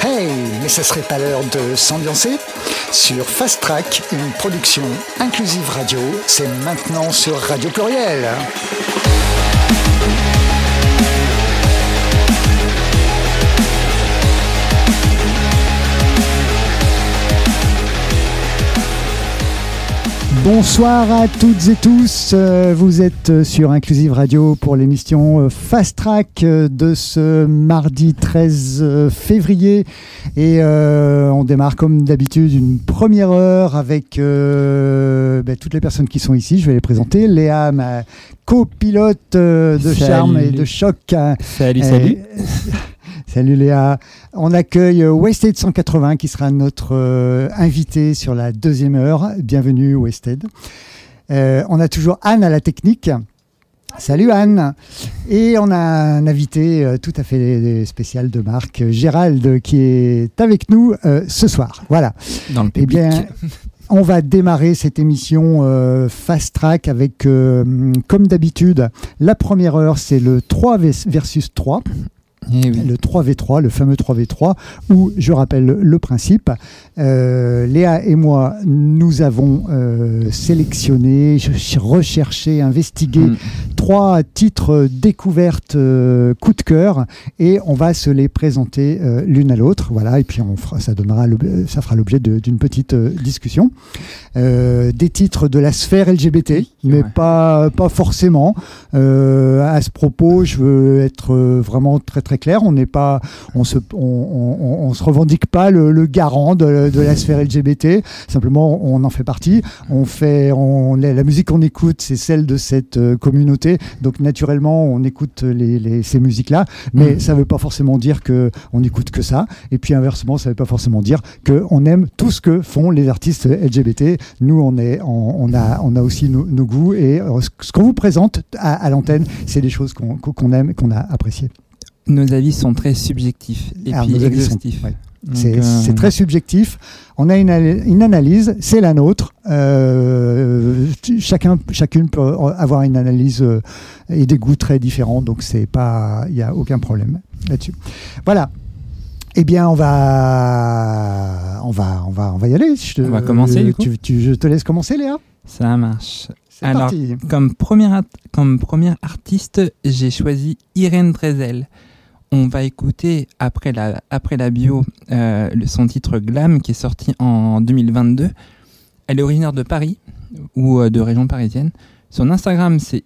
Hey, mais ce serait pas l'heure de s'ambiancer Sur Fast Track, une production inclusive radio, c'est maintenant sur Radio Pluriel. Bonsoir à toutes et tous. Euh, vous êtes sur Inclusive Radio pour l'émission euh, Fast Track euh, de ce mardi 13 février. Et on démarre comme d'habitude une première heure avec ben, toutes les personnes qui sont ici. Je vais les présenter. Léa, ma copilote de charme et de choc. Salut, salut. Salut Léa. On accueille euh, Wasted 180 qui sera notre euh, invité sur la deuxième heure. Bienvenue Wasted. Euh, on a toujours Anne à la technique. Salut Anne. Et on a un invité tout à fait spécial de marque, Gérald, qui est avec nous ce soir. Voilà. Dans le public. Eh bien, on va démarrer cette émission Fast Track avec, comme d'habitude, la première heure, c'est le 3 versus 3. Eh le 3v3, le fameux 3v3, où je rappelle le principe. Euh, Léa et moi, nous avons euh, sélectionné, recherché, investigué mm. trois titres découvertes euh, coup de cœur et on va se les présenter l'une à l'autre. Voilà, et puis on fera, ça, donnera ça fera l'objet d'une petite discussion. des titres de la sphère LGBT, mais pas, pas forcément. à ce propos, je veux être vraiment très très clair. On n'est pas, on se, on, se revendique pas le, garant de, la sphère LGBT. Simplement, on en fait partie. On fait, on, la musique qu'on écoute, c'est celle de cette euh, communauté. Donc naturellement, on écoute les, ces musiques-là, mais mm. ça ne veut pas forcément dire que on écoute que ça. Et puis inversement, ça ne veut pas forcément dire que on aime tout ce que font les artistes LGBT. Nous, on est, on, a, on a aussi nos, goûts et euh, ce qu'on vous présente à, l'antenne, c'est des choses qu'on aime et qu'on a appréciées. Nos avis sont très subjectifs et puis exhaustifs. C'est euh, très subjectif. On a une, une analyse, c'est la nôtre. Euh, chacun, chacune peut avoir une analyse euh, et des goûts très différents, donc c'est pas, il n'y a aucun problème là-dessus. Voilà. Eh bien, on va, on va, on va, on va y aller. Je on va commencer. Du coup. Tu, je te laisse commencer, Léa. Ça marche. Alors, parti. comme première, comme première artiste, j'ai choisi Irène Drezel on va écouter après la, après la bio euh, son titre Glam qui est sorti en 2022. Elle est originaire de Paris ou euh, de région parisienne. Son Instagram c'est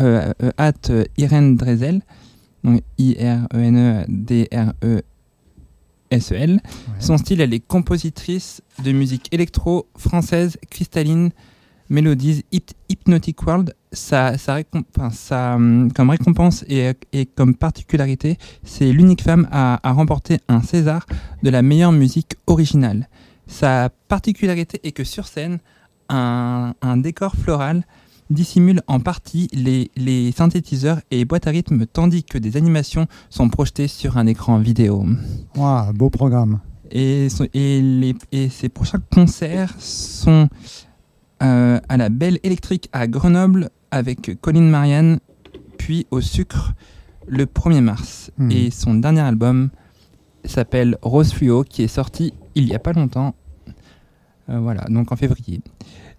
euh, at Irène Drezel, donc I-R-E-N-E-D-R-E-S-E-L. Son style, elle est compositrice de musique électro française, cristalline, mélodies, Hypnotic World ça, ça, hum, comme récompense et, comme particularité, c'est l'unique femme à, remporter un César de la meilleure musique originale. Sa particularité est que sur scène, un, décor floral dissimule en partie les, synthétiseurs et boîtes à rythme, tandis que des animations sont projetées sur un écran vidéo. Wow, beau programme. Et, et, les, et ses prochains concerts sont euh, à la Belle Électrique à Grenoble avec Colin Marianne, puis au Sucre le 1er mars. Hmm. Et son dernier album s'appelle Rose Fluo, qui est sorti il y a pas longtemps. Euh, voilà, donc en février.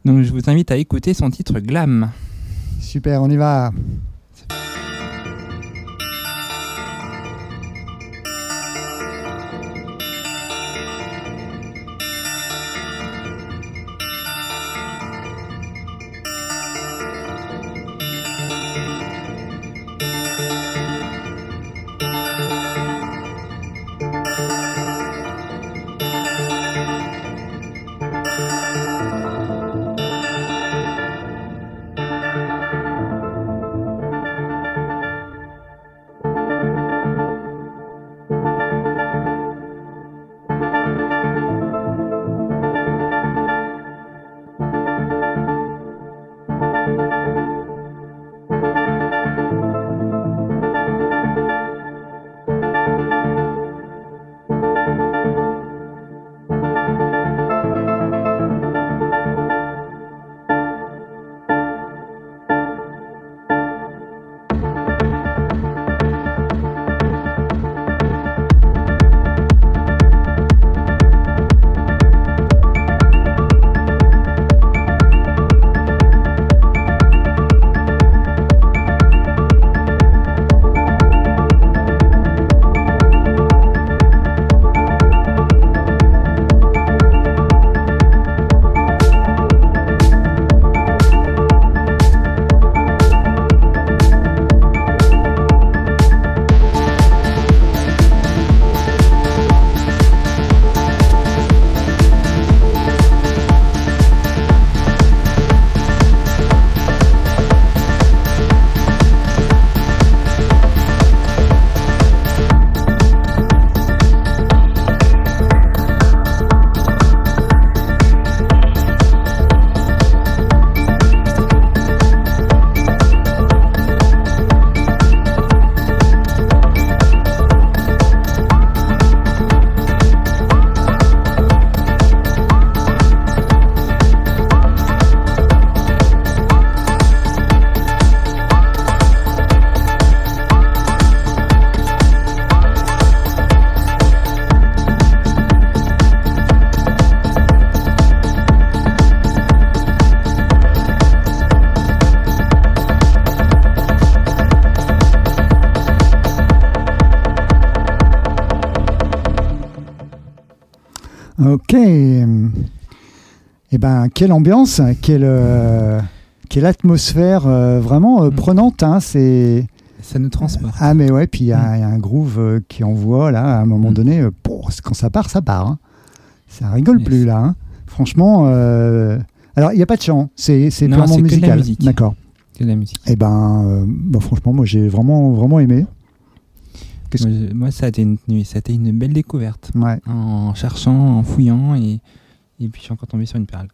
Donc je vous invite à écouter son titre Glam. Super, on y va. Ben, quelle ambiance, quelle, euh, quelle atmosphère euh, vraiment euh, mm. prenante. Hein, c'est ça nous transporte. Ah mais ouais, puis il y, a mm. un groove qui envoie là, à un moment mm. donné, quand ça part, ça part. Hein. Ça rigole plus là. Hein. Franchement, alors il n'y a pas de chant, c'est purement musical. D'accord. C'est de la musique. Eh ben, bah, franchement, moi j'ai vraiment vraiment aimé. Moi, ça a été une nuit, ça a été une belle découverte. Ouais. En cherchant, en fouillant et et puis je suis encore tombé sur une perle.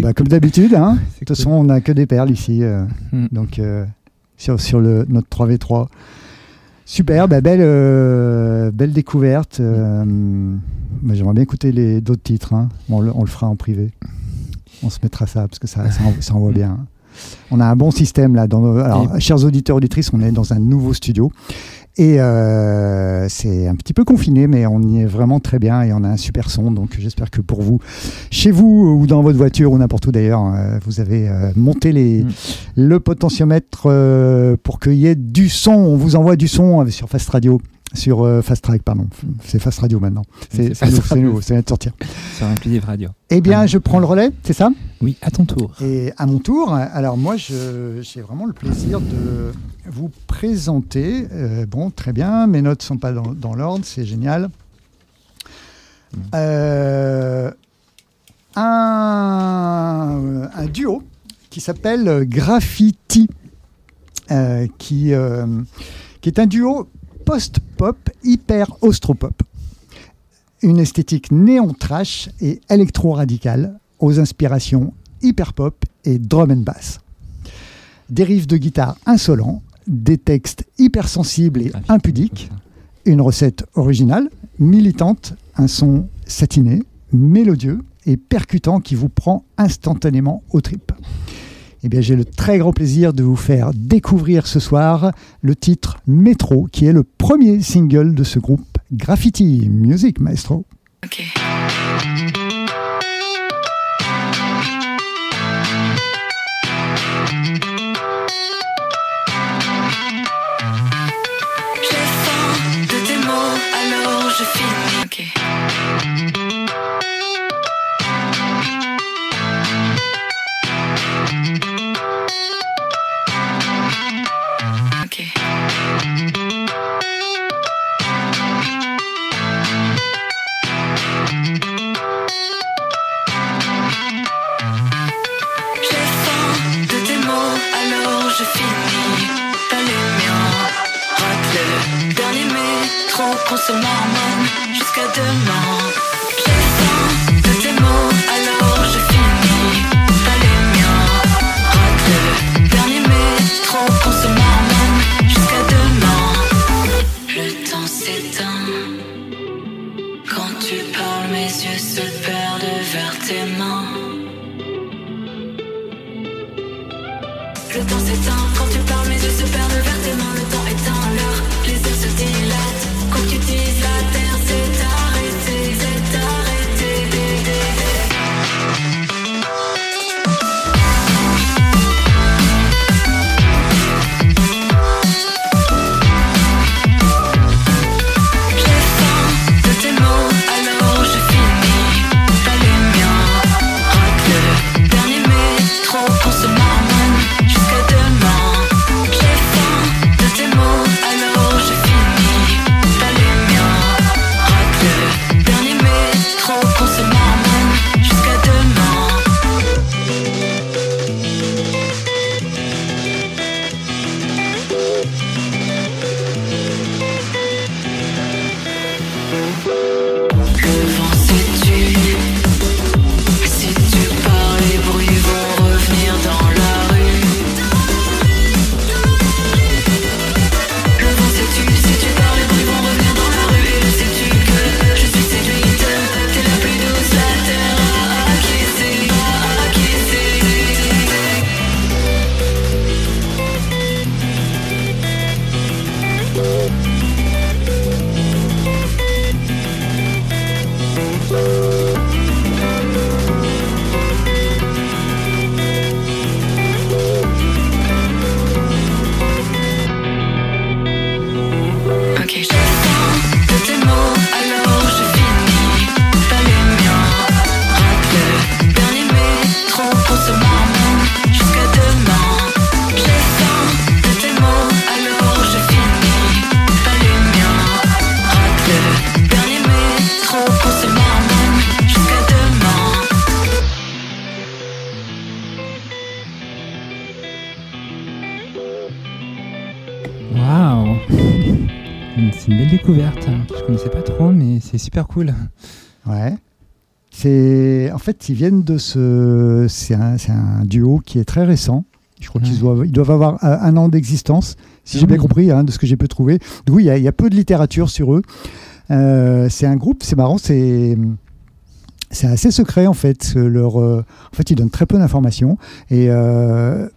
Bah, comme d'habitude, hein. de toute façon, on n'a que des perles ici. Euh, mm. Donc, euh, sur, sur le, notre 3v3. Super, bah, belle, euh, belle découverte. Bah, j'aimerais bien écouter d'autres titres. Hein. on, le, fera en privé. On se mettra ça parce que ça, ça, ça envoie mm. bien. On a un bon système là. Dans alors, chers auditeurs auditrices, on est dans un nouveau studio et euh, c'est un petit peu confiné, mais on y est vraiment très bien et on a un super son. Donc j'espère que pour vous, chez vous ou dans votre voiture ou n'importe où d'ailleurs, euh, vous avez euh, monté les, mm. le potentiomètre pour qu'il y ait du son. On vous envoie du son sur Fast Radio sur euh, Fast Track, pardon. C'est Fast Radio maintenant. C'est nouveau, c'est de sortir. Sur Inclusive Radio. Eh bien, je prends le relais, c'est ça? Oui, à ton tour. Et à mon tour, alors moi, j'ai vraiment le plaisir de vous présenter. Euh, bon, très bien, mes notes ne sont pas dans, l'ordre, c'est génial. Euh, un, duo qui s'appelle Graffiti, qui, qui est un duo post-pop hyper austropop. Une esthétique néon-trash et électro-radicale aux inspirations hyper-pop et drum and bass. Riffs de guitare insolents, des textes hypersensibles et ah, impudiques, une recette originale, militante, un son satiné, mélodieux et percutant qui vous prend instantanément aux tripes eh bien, j'ai le très grand plaisir de vous faire découvrir ce soir le titre Métro, qui est le premier single de ce groupe Graffiti Music Maestro. sur moi jusqu'à demain. J'ai de tes mots, alors je finis pas les miens. Rate dernier métro, on se marmonne jusqu'à demain. Le temps s'éteint. Quand tu parles, mes yeux se perdent vers tes mains. Le temps s'éteint, quand tu parles, mes yeux se perdent vers tes mains. Le temps éteint l'heure, les airs se dilatent. These lights. Cool. Ouais. C'est en fait ils viennent de ce c'est un, un, duo qui est très récent. Je crois qu'ils doivent, ils doivent avoir un, an d'existence, si j'ai bien compris, hein, de ce que j'ai pu trouver. Du il y, a, il y, a peu de littérature sur eux. Euh, c'est un groupe, c'est marrant, c'est c'est assez secret en fait. Leur, euh, en fait, ils donnent très peu d'informations et euh,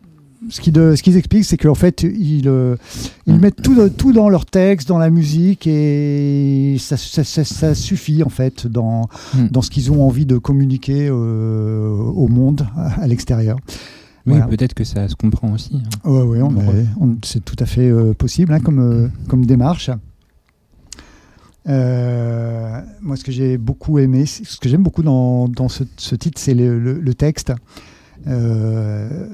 ce qu'ils ce qu'ils expliquent, c'est qu'en fait, ils, ils mm. mettent tout, tout dans leur texte, dans la musique, et ça, ça, ça, suffit en fait dans, mm. dans ce qu'ils ont envie de communiquer au monde, à l'extérieur. Oui, peut-être que ça se comprend aussi. Hein. Oui, c'est tout à fait possible hein, comme, comme démarche. Euh, moi, ce que j'ai beaucoup aimé, ce que j'aime beaucoup dans, dans ce, ce, titre, c'est le, le, texte. Euh,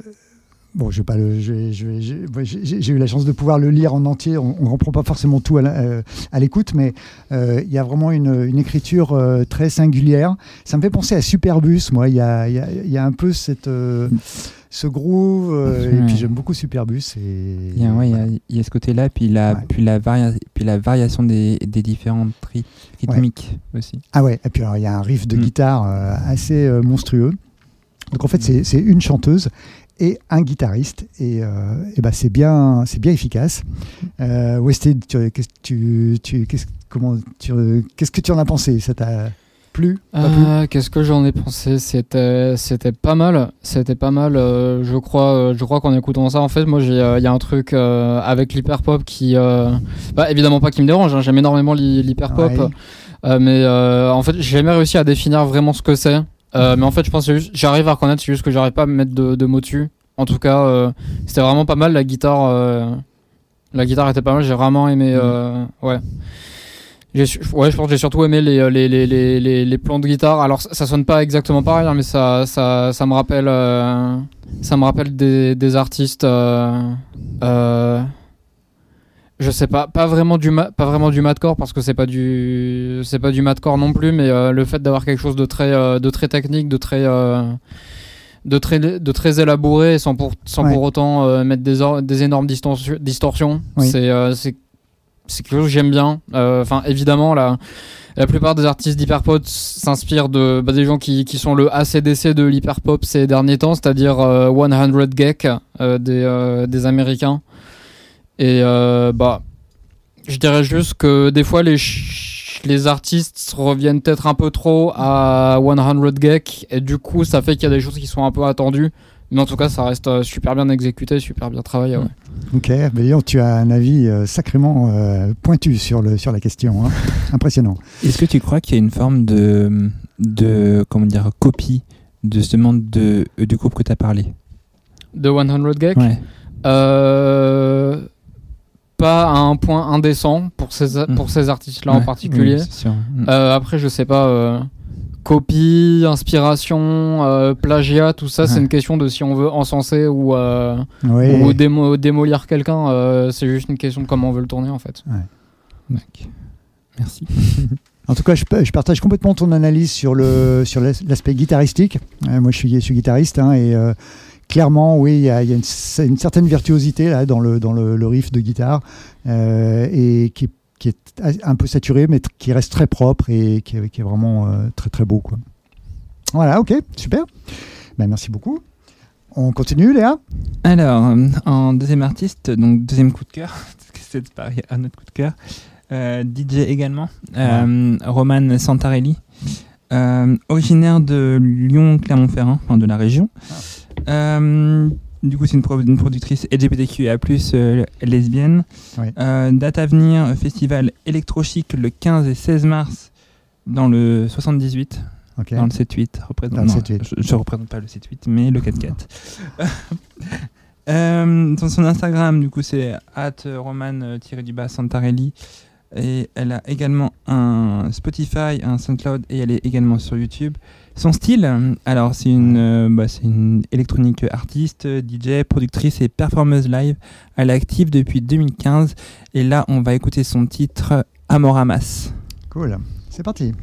bon, je pas le, j'ai eu la chance de pouvoir le lire en entier. On ne reprend pas forcément tout à euh, l'écoute, mais il y a vraiment une, une écriture très singulière. Ça me fait penser à Superbus, moi. Il y a, y, a, y a, un peu cette ce groove. Euh, et puis j'aime beaucoup Superbus. Il, y a, ouais, il, y a, ce côté-là, puis la, puis, la puis la variation des, des différentes rythmiques aussi. Ah ouais, et puis il y a un riff de mm. guitare euh, assez euh, monstrueux. Donc en fait, c'est une chanteuse et un guitariste et, et bah, c'est bien c'est bien efficace euh, Wested tu, tu, tu, comment tu qu'est-ce que tu en as pensé? Ça plus, euh, Qu'est-ce que j'en ai pensé? C'était c'était pas mal. C'était pas mal. Euh, je crois euh, je crois qu'en écoutant ça, en fait, moi il y a un truc avec l'hyper pop qui, bah, évidemment pas qui me dérange. Hein, J'aime énormément l'hyper pop, mais en fait j'ai jamais réussi à définir vraiment ce que c'est. Mais en fait, je pense que j'arrive à reconnaître, c'est juste que j'arrive pas à me mettre de, mots dessus. En tout cas, c'était vraiment pas mal. La guitare, la guitare était pas mal. J'ai vraiment aimé. Mm. ouais ouais, je pense que j'ai surtout aimé les, les, les, les, les plans de guitare. Alors, ça, sonne pas exactement pareil, hein, mais ça, ça, ça me rappelle, euh, ça me rappelle des, des artistes. Euh, euh, je sais pas, pas vraiment du pas vraiment du madcore parce que c'est pas du c'est pas du madcore non plus, mais euh, le fait d'avoir quelque chose de très de très technique, de très de très de très élaboré sans pour sans pour autant mettre des des énormes distorsions, c'est c'est c'est quelque chose que j'aime bien. Euh, enfin, évidemment, la, la plupart des artistes d'hyperpop s'inspirent de bah, des gens qui, qui sont le ACDC de l'hyperpop ces derniers temps, c'est-à-dire 100 euh, Geek euh, des, des Américains. Et bah, je dirais juste que des fois les les artistes reviennent peut-être un peu trop à 100 Geek et du coup ça fait qu'il y a des choses qui sont un peu attendues mais en tout cas, ça reste euh, super bien exécuté, super bien travaillé. Ouais. Ok, mais tu as un avis euh, sacrément euh, pointu sur, le, sur la question. Hein. Impressionnant. Est-ce que tu crois qu'il y a une forme de, de comment dire, copie de ce monde de, du groupe que tu as parlé? De 100 Geek ouais. Pas à un point indécent pour ces, pour ces artistes-là en particulier. après, je sais pas copie, inspiration, euh, plagiat, tout ça, c'est une question de si on veut encenser ou, euh, ou démolir quelqu'un. Euh, c'est juste une question de comment on veut le tourner en fait. Merci. En tout cas, je, partage complètement ton analyse sur le sur l'aspect guitaristique. moi, je suis, je suis guitariste hein, et clairement, oui, il y a, y a une, une, certaine virtuosité là dans le dans le, le riff de guitare et qui qui est un peu saturé, mais qui reste très propre et qui, est, vraiment euh, très très beau. Quoi. Voilà, ok, super. Ben, merci beaucoup. On continue, Léa? Alors, euh, en deuxième artiste, donc deuxième coup de cœur, c'est pareil, un autre coup de cœur. Euh, DJ également, Roman Santarelli, originaire de Lyon-Clermont-Ferrand, enfin de la région. Ah. Du coup, c'est une, une, productrice LGBTQIA+, euh, lesbienne. Euh, date à venir, euh, festival électrochic le 15 et 16 mars dans le 78. Dans le 7-8. Représente, je, ne représente pas le 7-8, mais le 4-4. euh, son Instagram, du coup, c'est roman-du-bas Santarelli. Et elle a également un Spotify, un SoundCloud et elle est également sur YouTube. Son style, alors c'est une, euh, bah, c'est une électronique artiste, DJ, productrice et performeuse live. Elle est active depuis 2015 et là on va écouter son titre Amoramas. Cool, c'est parti.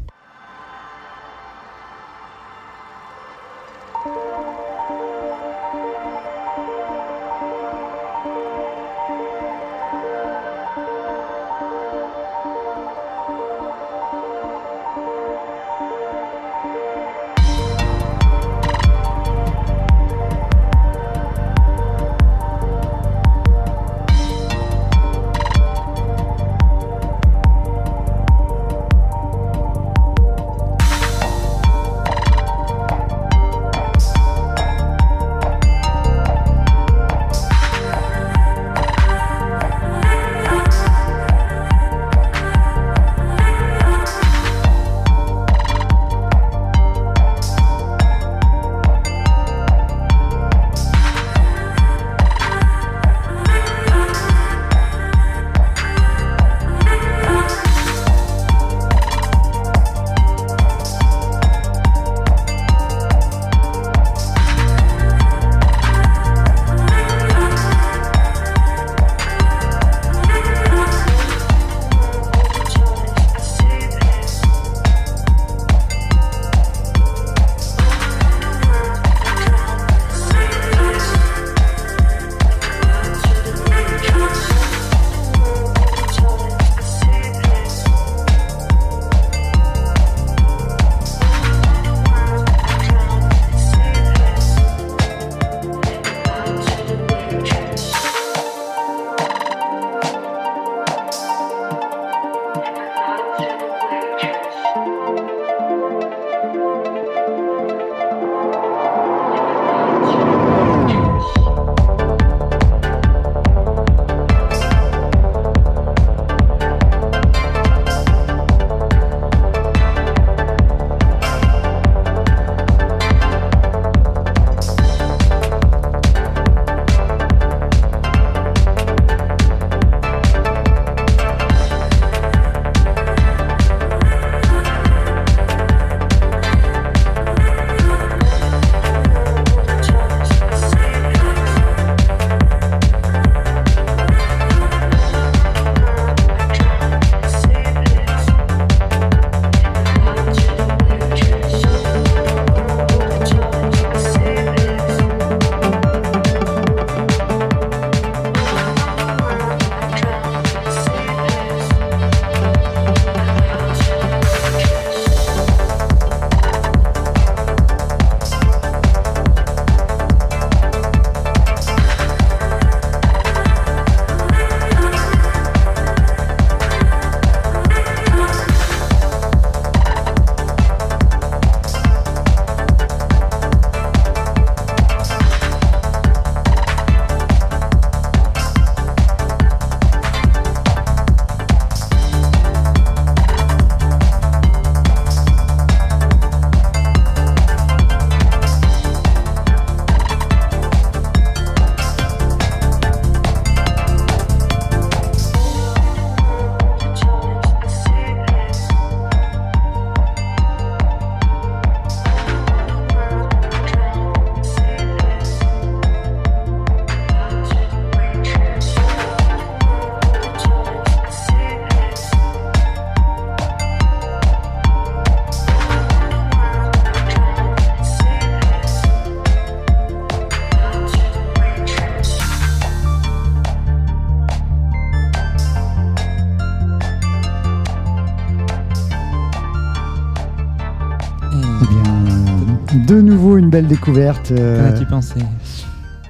Une belle découverte. Euh... As-tu pensé?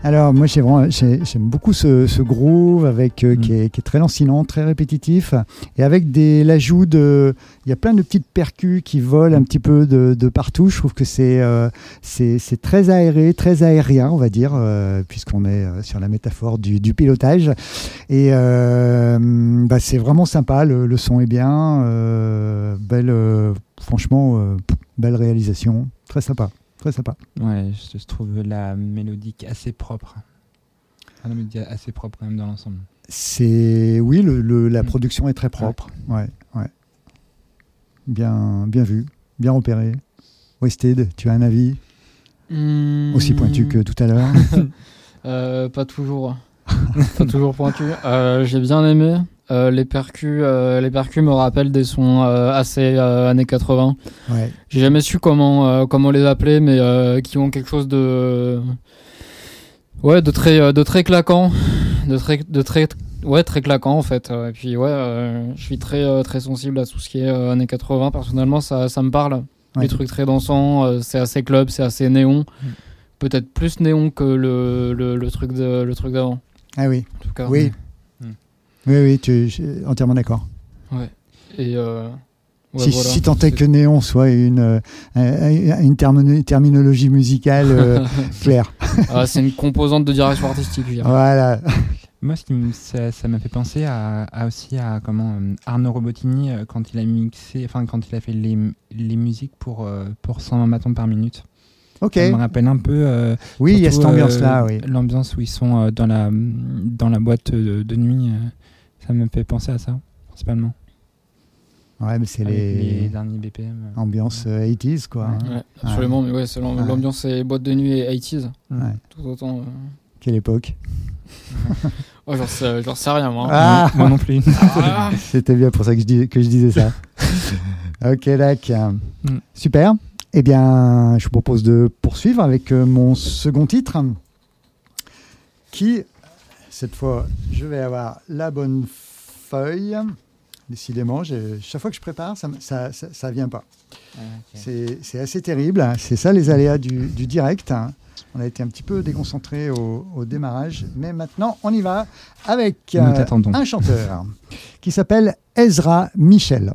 Alors moi j'aime beaucoup ce, groove avec euh, mm. qui, est, très lancinant, très répétitif et avec des l'ajout de il y a plein de petites percus qui volent un petit peu de, partout. Je trouve que c'est euh, c'est très aéré, très aérien on va dire euh, puisqu'on est sur la métaphore du, pilotage et bah, c'est vraiment sympa. Le, son est bien, belle franchement belle réalisation, très sympa. Très sympa. Ouais, je, trouve la mélodique assez propre. La mélodie assez propre quand même dans l'ensemble. C'est oui, le, la mm. production est très propre. Ouais, ouais. Bien, bien vu, bien repéré. Wasted, tu as un avis hmm. aussi pointu que tout à l'heure euh, Pas toujours. pas toujours pointu. Euh, J'ai bien aimé. Euh, les percus, euh, les percus me rappellent des sons euh, assez années 80. Ouais. J'ai jamais su comment comment les appeler, mais qui ont quelque chose de ouais de très de très claquant, de très de très ouais très claquant en fait. Et puis ouais, je suis très très sensible à tout ce qui est années 80. Personnellement, ça ça me parle. Les trucs très dansants, c'est assez club, c'est assez néon. Mm. Peut-être plus néon que le, le, truc de le truc d'avant. Ah oui. En tout cas. Oui. Oui, oui, tu, je suis entièrement d'accord. Ouais. Et euh, si, si, tant est que néon soit une, euh, une terminologie musicale euh, claire. Ah, c'est une composante de direction artistique. Je voilà. Moi, ce qui ça m'a fait penser à, aussi à comment Arnaud Robotini quand il a mixé, enfin quand il a fait les, les musiques pour pour 120 bâtons par minute. Ok. Ça me rappelle un peu. oui, il y a cette ambiance-là, oui. L'ambiance où ils sont dans la dans la boîte de, de nuit ça me fait penser à ça, principalement. Ouais, mais c'est les... derniers BPM. Ambiance 80s, euh, quoi. Ouais, hein. absolument, mais ouais, c'est l'ambiance et boîte de nuit et 80s. Ouais. Tout autant. Euh. Quelle époque oh, J'en sais, sais, rien, moi. Ah moi non plus. Ah. C'était bien pour ça que je, dis, que je disais ça. ok, d'accord. Mm. Super. Eh bien, je vous propose de poursuivre avec euh, mon second titre, qui cette fois, je vais avoir la bonne feuille. Décidément, chaque fois que je prépare, ça ne ça, vient pas. Ah, c'est assez terrible. C'est ça les aléas du, direct. On a été un petit peu déconcentré au, démarrage, mais maintenant on y va avec euh, un chanteur qui s'appelle Ezra Michel.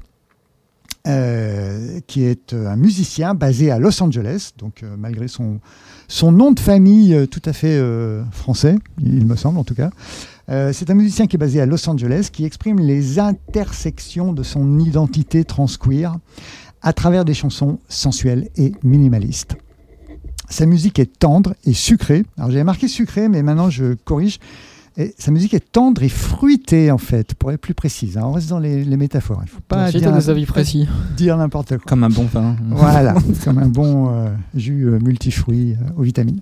Euh, qui est euh, un musicien basé à Los Angeles, donc malgré son, son nom de famille euh, tout à fait euh, français, il me semble en tout cas. Euh, c'est un musicien qui est basé à Los Angeles, qui exprime les intersections de son identité transqueer à travers des chansons sensuelles et minimalistes. Sa musique est tendre et sucrée. Alors j'avais marqué sucrée, mais maintenant je corrige. Et sa musique est tendre et fruitée, en fait, pour être plus précise. Hein. On reste dans les, métaphores. Il ne faut pas dire, des avis précis. dire n'importe quoi. Comme un bon vin. Voilà, comme un bon euh, jus euh, multifruits euh, aux vitamines.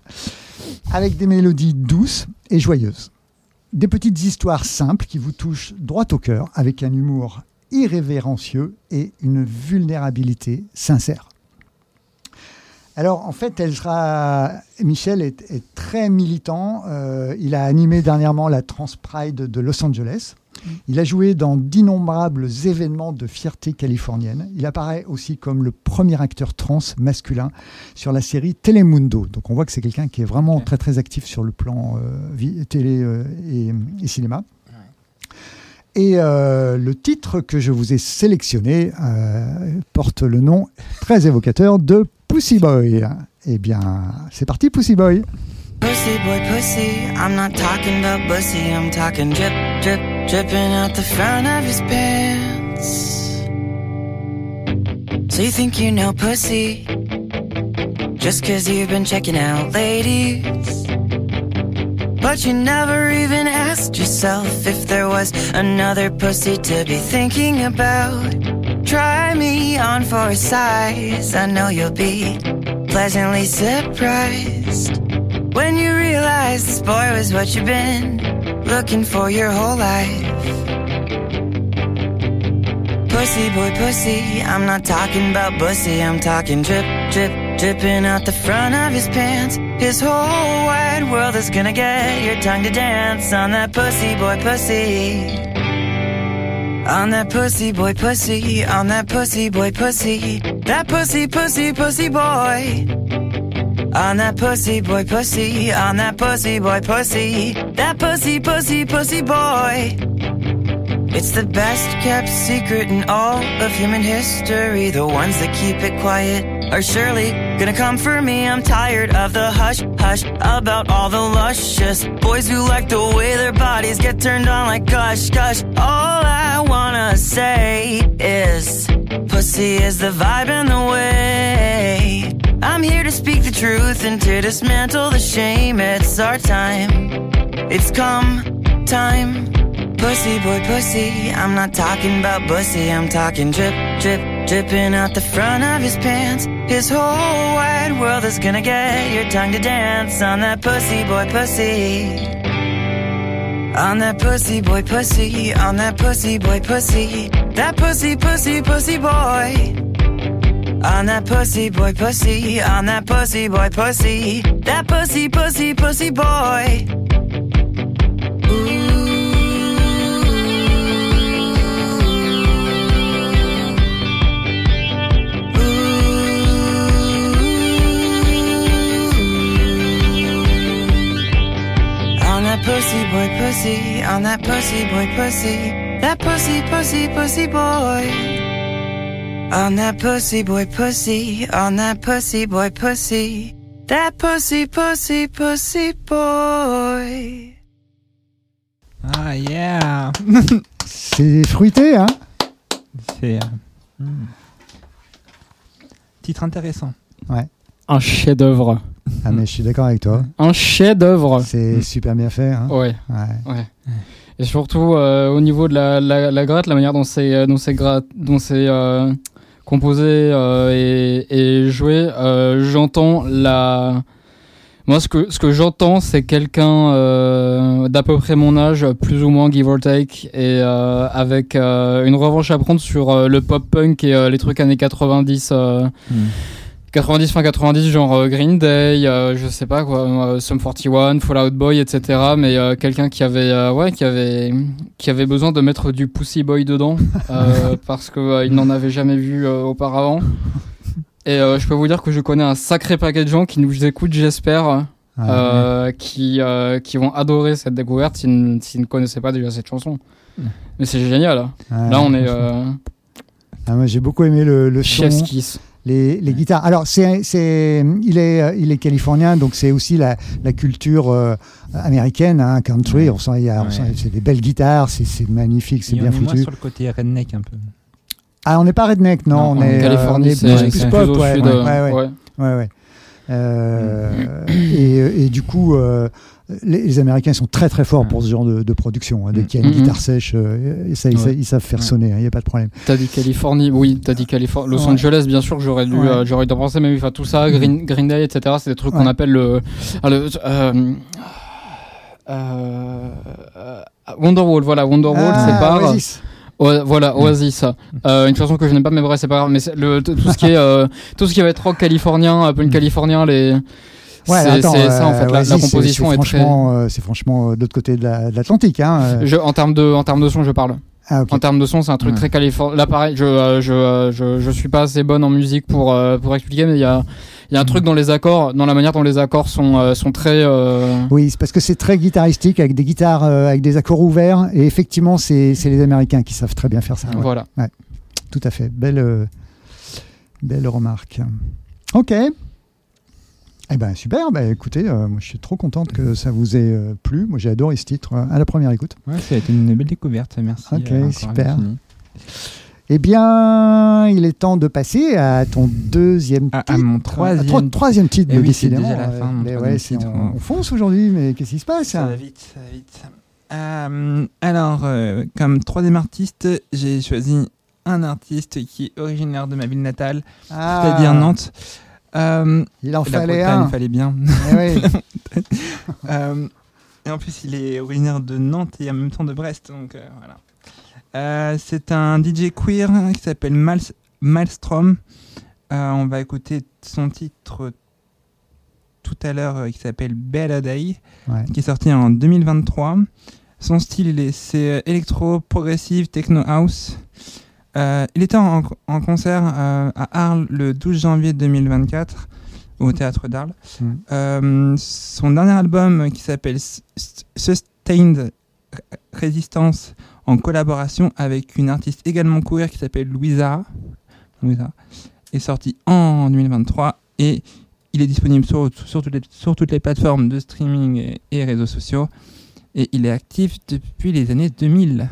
Avec des mélodies douces et joyeuses. Des petites histoires simples qui vous touchent droit au cœur, avec un humour irrévérencieux et une vulnérabilité sincère. Alors en fait, Michel est, très militant. Euh, il a animé dernièrement la Trans Pride de Los Angeles. Il a joué dans d'innombrables événements de fierté californienne. Il apparaît aussi comme le premier acteur trans masculin sur la série Telemundo. Donc on voit que c'est quelqu'un qui est vraiment très très actif sur le plan euh, télé euh, et, cinéma. Et le titre que je vous ai sélectionné porte le nom très évocateur de Pussy Boy. Eh bien, c'est parti, Pussy Boy. Pussy boy, pussy, I'm not talking about pussy, I'm talking drip, drip, dripping out the front of his pants. So you think you know pussy, just cause you've been checking out ladies. But you never even asked yourself if there was another pussy to be thinking about. Try me on for size. I know you'll be pleasantly surprised when you realize this boy was what you've been looking for your whole life. Pussy boy, pussy. I'm not talking about pussy. I'm talking drip, drip, dripping out the front of his pants. His whole wide world is gonna get your tongue to dance on that pussy boy, pussy. On that pussy boy pussy, on that pussy boy pussy, that pussy pussy pussy boy. On that pussy boy pussy, on that pussy boy pussy, that pussy pussy pussy boy. It's the best kept secret in all of human history. The ones that keep it quiet are surely gonna come for me. I'm tired of the hush hush about all the luscious boys who like the way their bodies get turned on like gush gush. All I wanna say is pussy is the vibe and the way. I'm here to speak the truth and to dismantle the shame. It's our time. It's come time. Pussy boy, pussy. I'm not talking about pussy. I'm talking drip, drip, dripping out the front of his pants. His whole wide world is gonna get your tongue to dance on that pussy boy, pussy. On that pussy boy, pussy. On that pussy boy, pussy. That pussy, pussy, pussy boy. On that pussy boy, pussy. On that pussy boy, pussy. That pussy, pussy, pussy boy. Pussy boy, pussy. On that pussy boy, pussy. That pussy, pussy, pussy boy. On that pussy boy, pussy. On that pussy boy, pussy. That pussy, pussy, pussy boy. Ah yeah C'est fruité, hein? C'est. euh, hmm. Titre intéressant. Un chef-d'œuvre. Ah, mais je suis d'accord avec toi. Un chef-d'œuvre. C'est Mm. super bien fait. Hein Ouais. Ouais. Ouais. Et surtout euh, au niveau de la, la, la gratte, la manière dont c'est euh, dont c'est gra- dont c'est euh, composé euh, et, et joué, j'entends la moi ce que ce que j'entends c'est quelqu'un d'à peu près mon âge, plus ou moins give or take, et avec une revanche à prendre sur le pop punk et les trucs années 90. euh, 90 fin 90 genre euh, Green Day euh, je sais pas quoi euh, Sum 41 Fall Out Boy etc mais euh, quelqu'un qui avait euh, ouais qui avait qui avait besoin de mettre du Pussy Boy dedans parce que il n'en avait jamais vu auparavant. Et je peux vous dire que je connais un sacré paquet de gens qui nous écoutent j'espère Ouais. euh, qui qui vont adorer cette découverte s'ils ne, ne connaissaient pas déjà cette chanson. Mais c'est génial hein. Là on est Ah, moi, j'ai beaucoup aimé le, le son, les, les guitares. Alors, c'est, c'est, il, est, euh, il est californien, donc c'est aussi la, la culture euh, américaine, hein, country. On sent, il y a, on sent- c'est des belles guitares, c'est, c'est magnifique, c'est Et on bien est moins foutu. sur le côté redneck un peu. Ah, on n'est pas redneck, non, Non, on est, euh, Californie on est c'est plus, plus c'est pop, ouais, ouais, euh, ouais, ouais. ouais. Ouais, ouais. Euh, et, et du coup, euh, les, les Américains sont très très forts pour ce genre de, de production. hein. Dès Mm. qu'il y a une Mhm. guitare sèche, euh, ça, ils, Ouais. sa- ils savent faire Ouais. sonner, il n'y a pas de problème. T'as dit Californie, oui, t'as dit Californie. Los Ouais. Angeles, bien sûr, que j'aurais dû, Ouais. euh, j'aurais dû penser, mais oui, enfin, tout ça, Green, Green Day, etc., c'est des trucs qu'on appelle le. ah, le euh, Wonderwall, voilà, Wonderwall, Ah, c'est par. Oasis. Ouais, voilà, Oasis. Euh, une chanson que je n'aime pas, mais bref, c'est pas grave. Mais le, tout ce qui est, euh, tout ce qui va être rock californien, punk californien, les. Ouais, c'est attends, c'est ça en fait, euh, la, la c'est- composition c'est est très. franchement, euh, c'est franchement euh, de l'autre côté de la- l'Atlantique. Hein. euh. Je, en termes de, en termes de son, je parle. Ah. En termes de son, c'est un truc Ouais. très californien. Là, pareil, je, euh, je, euh, je, je suis pas assez bonne en musique pour, euh, pour expliquer, mais il y a, il y a un truc dans les accords, dans la manière dont les accords sont, euh, sont très. euh, Oui, c'est parce que c'est très guitaristique avec des guitares euh, avec des accords ouverts et effectivement c'est c'est les Américains qui savent très bien faire ça. ouais. Voilà. Tout à fait, belle euh, belle remarque. Ok. Eh ben super. Ben écoutez, euh, moi je suis trop contente que ça vous ait euh, plu. Moi j'ai adoré ce titre euh, à la première écoute. Ouais, ça a été une belle découverte, merci. Ok, euh, super. Eh bien, il est temps de passer à ton deuxième À- titre. à mon À troisième- troisième titre, Eh oui, c'est décidément. déjà la fin de mon mais troisième ouais, c'est- titre, on, on fonce aujourd'hui, mais qu'est-ce qui se passe Ça va vite, ça va vite. Euh, alors, euh, comme troisième artiste, j'ai choisi un artiste qui est originaire de ma ville natale, Ah, c'est-à-dire Nantes. Euh, Il en la fallait Bretagne, un. fallait bien. Eh oui. Euh, et en plus, il est originaire de Nantes et en même temps de Brest. Donc euh, voilà. C'est un DJ queer qui s'appelle Mal Maelstrom. Euh, on va écouter son titre tout à l'heure qui s'appelle Better Day, Ouais. qui est sorti en 2023. Son style, il est- c'est électro, progressive, techno house. Euh, il était en, en concert euh, à Arles le 12 janvier 2024 au théâtre d'Arles. Mm. son dernier album qui s'appelle Sustained Resistance en collaboration avec une artiste également queer qui s'appelle Louisa, Louisa, est sorti en 2023 et il est disponible sur, sur, toutes, les, sur toutes, les, plateformes de streaming et, réseaux sociaux et il est actif depuis les années 2000.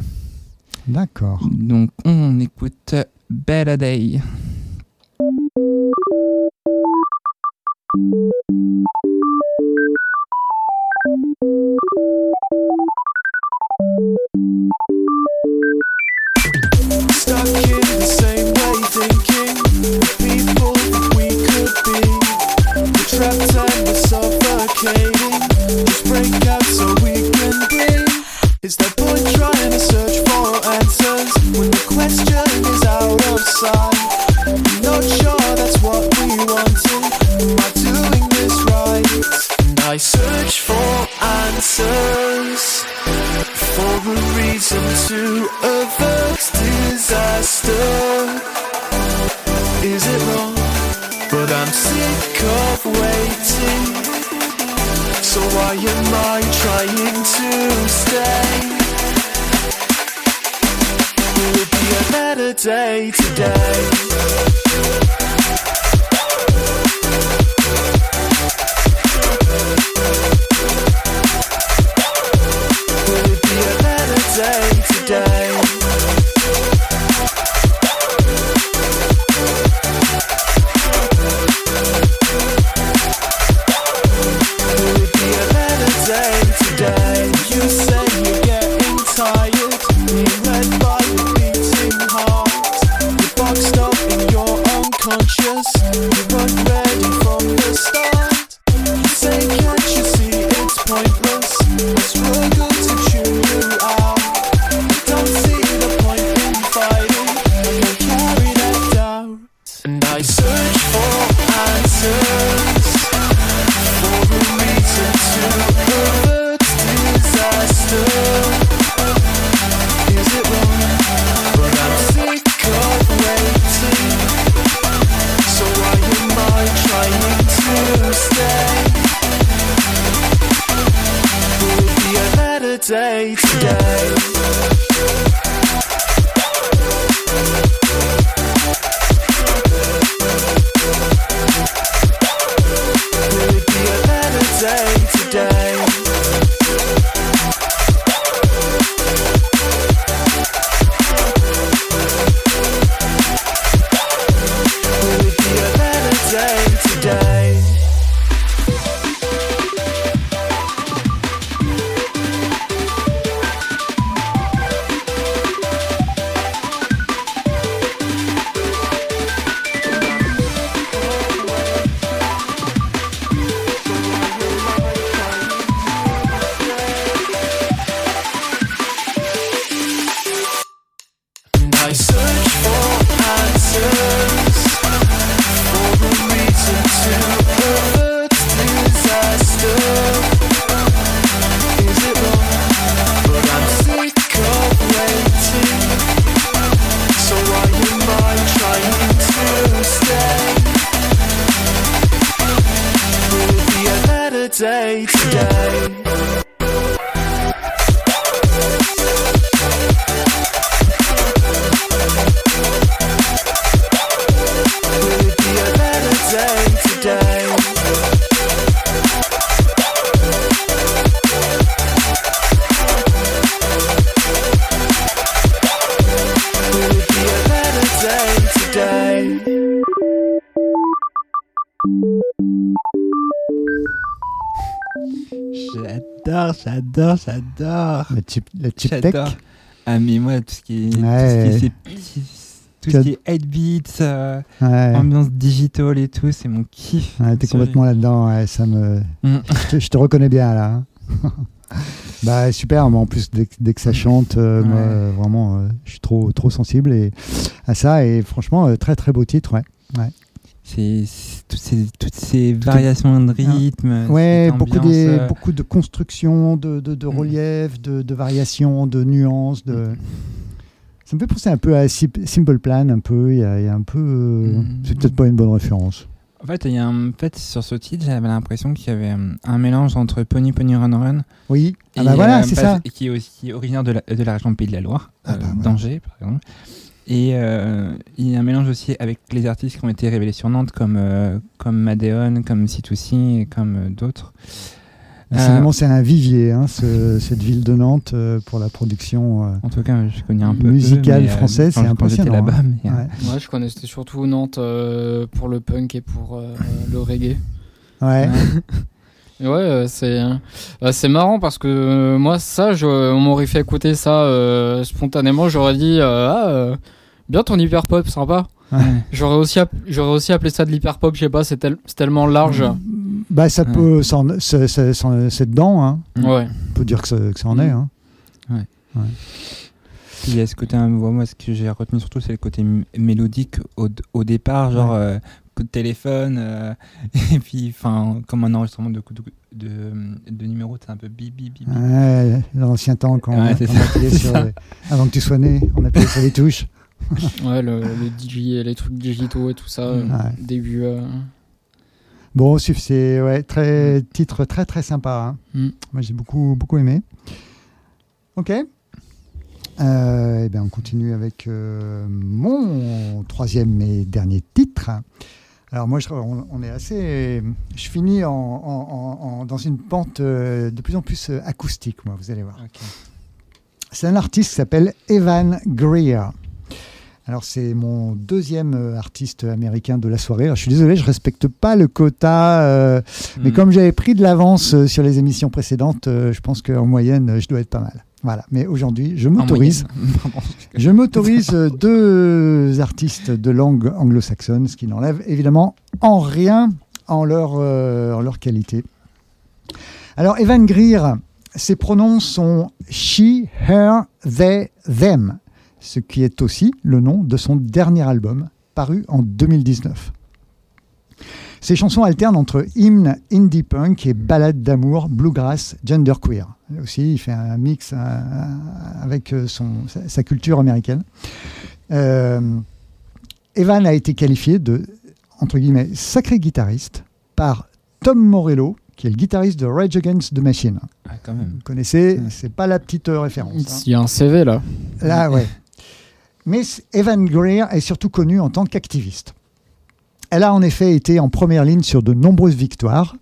D'accord. Donc on écoute Better Day. Stuck in the same way thinking people we could be. We're trapped and we're suffocating. Just break out so we can breathe. Is there point trying to So why am I trying to stay? A better day today? J'adore. Le chip, le chip tech. Ah, mais moi, tout ce qui est. Ouais. Tout ce qui est 8 beats, euh, ambiance digital et tout, c'est mon kiff. Ouais, t'es complètement là-dedans, ça me. Mm. je, te, reconnais bien là. Hein. bah super, moi en plus dès, dès que ça chante, euh, moi, vraiment, euh, je suis trop trop sensible et à ça et franchement très très beau titre, ouais. Ouais c'est toutes ces, toutes ces variations de rythme. Ouais, beaucoup, des, euh, beaucoup de constructions, de, de, de mm. relief, de, de, variations, de nuances. De... Mm. Ça me fait penser un peu à Simple Plan, un peu. Il y a, il y a un peu. Euh, mm. C'est peut-être pas une bonne référence. En fait, il y a un, fait, sur ce titre, j'avais l'impression qu'il y avait un mélange entre Pony Pony Run Run. Oui, ah bah voilà, c'est ça. Qui est aussi originaire de la, de la région Pays de la Loire, ah bah d'Angers, par exemple. Et euh, il y a un mélange aussi avec les artistes qui ont été révélés sur Nantes, comme, euh, comme Madeon, comme C2C et comme euh, d'autres. c'est un vivier, hein, cette ville de Nantes, pour la production en tout cas, je connais un peu musicale française, c'est impressionnant. là-bas. Hein. Ouais. je connaissais surtout Nantes pour le punk et pour le reggae. Ouais. Ouais, c'est c'est marrant parce que moi ça, je, on m'aurait fait écouter ça spontanément, j'aurais dit ah Bien ton hyper pop, sympa. J'aurais aussi, j'aurais aussi appelé ça de l'hyper pop, je sais pas, c'est tellement large. Bah, ça peut, c'est dedans. Hein. Ouais. On peut dire que ça, en est. Hein. Ouais. il y a ce côté, moi, ce que j'ai retenu surtout, c'est le côté mélodique au, au départ, genre euh, coup de téléphone, euh, et puis, enfin, comme un enregistrement de, de, de, numéro, c'est un peu bip bip bip. Ouais, l'ancien temps, quand, on, appuyait sur avant que tu sois né, on appuyait sur les touches. ouais, le, le les trucs digitaux et tout ça, mm. euh, début. Euh. Bon, c'est ouais, très titre très très sympa. Hein. Mm. Moi, j'ai beaucoup beaucoup aimé. Ok. Euh, et bien, on continue avec mon troisième et dernier titre. Alors moi, je, on, est assez. Je finis en, dans une pente de plus en plus acoustique, moi. Vous allez voir. C'est un artiste qui s'appelle Evan Greer. Alors c'est mon deuxième euh, artiste américain de la soirée. je suis désolé, je respecte pas le quota, euh, mais hmm. comme j'avais pris de l'avance euh, sur les émissions précédentes, je pense qu'en moyenne, je dois être pas mal. Voilà. Mais aujourd'hui, je m'autorise. je m'autorise deux artistes de langue anglo-saxonne, ce qui n'enlève évidemment en rien en leur, en leur qualité. Alors Evan Greer, ses pronoms sont she, her, they, them ce qui est aussi le nom de son dernier album, paru en 2019. Ces chansons alternent entre hymne indie punk et ballades d'amour, bluegrass, genderqueer. Aussi, il fait un mix euh, avec euh, son, sa, culture américaine. Euh, Evan a été qualifié de, entre guillemets, sacré guitariste par Tom Morello, qui est le guitariste de Rage Against the Machine. Ah, quand même. Vous connaissez, c'est pas la petite référence. Hein. Il y a un CV là. Là, ouais. Mais Evan Greer est surtout connue en tant qu'activiste. Elle a en effet été en première ligne sur de nombreuses victoires,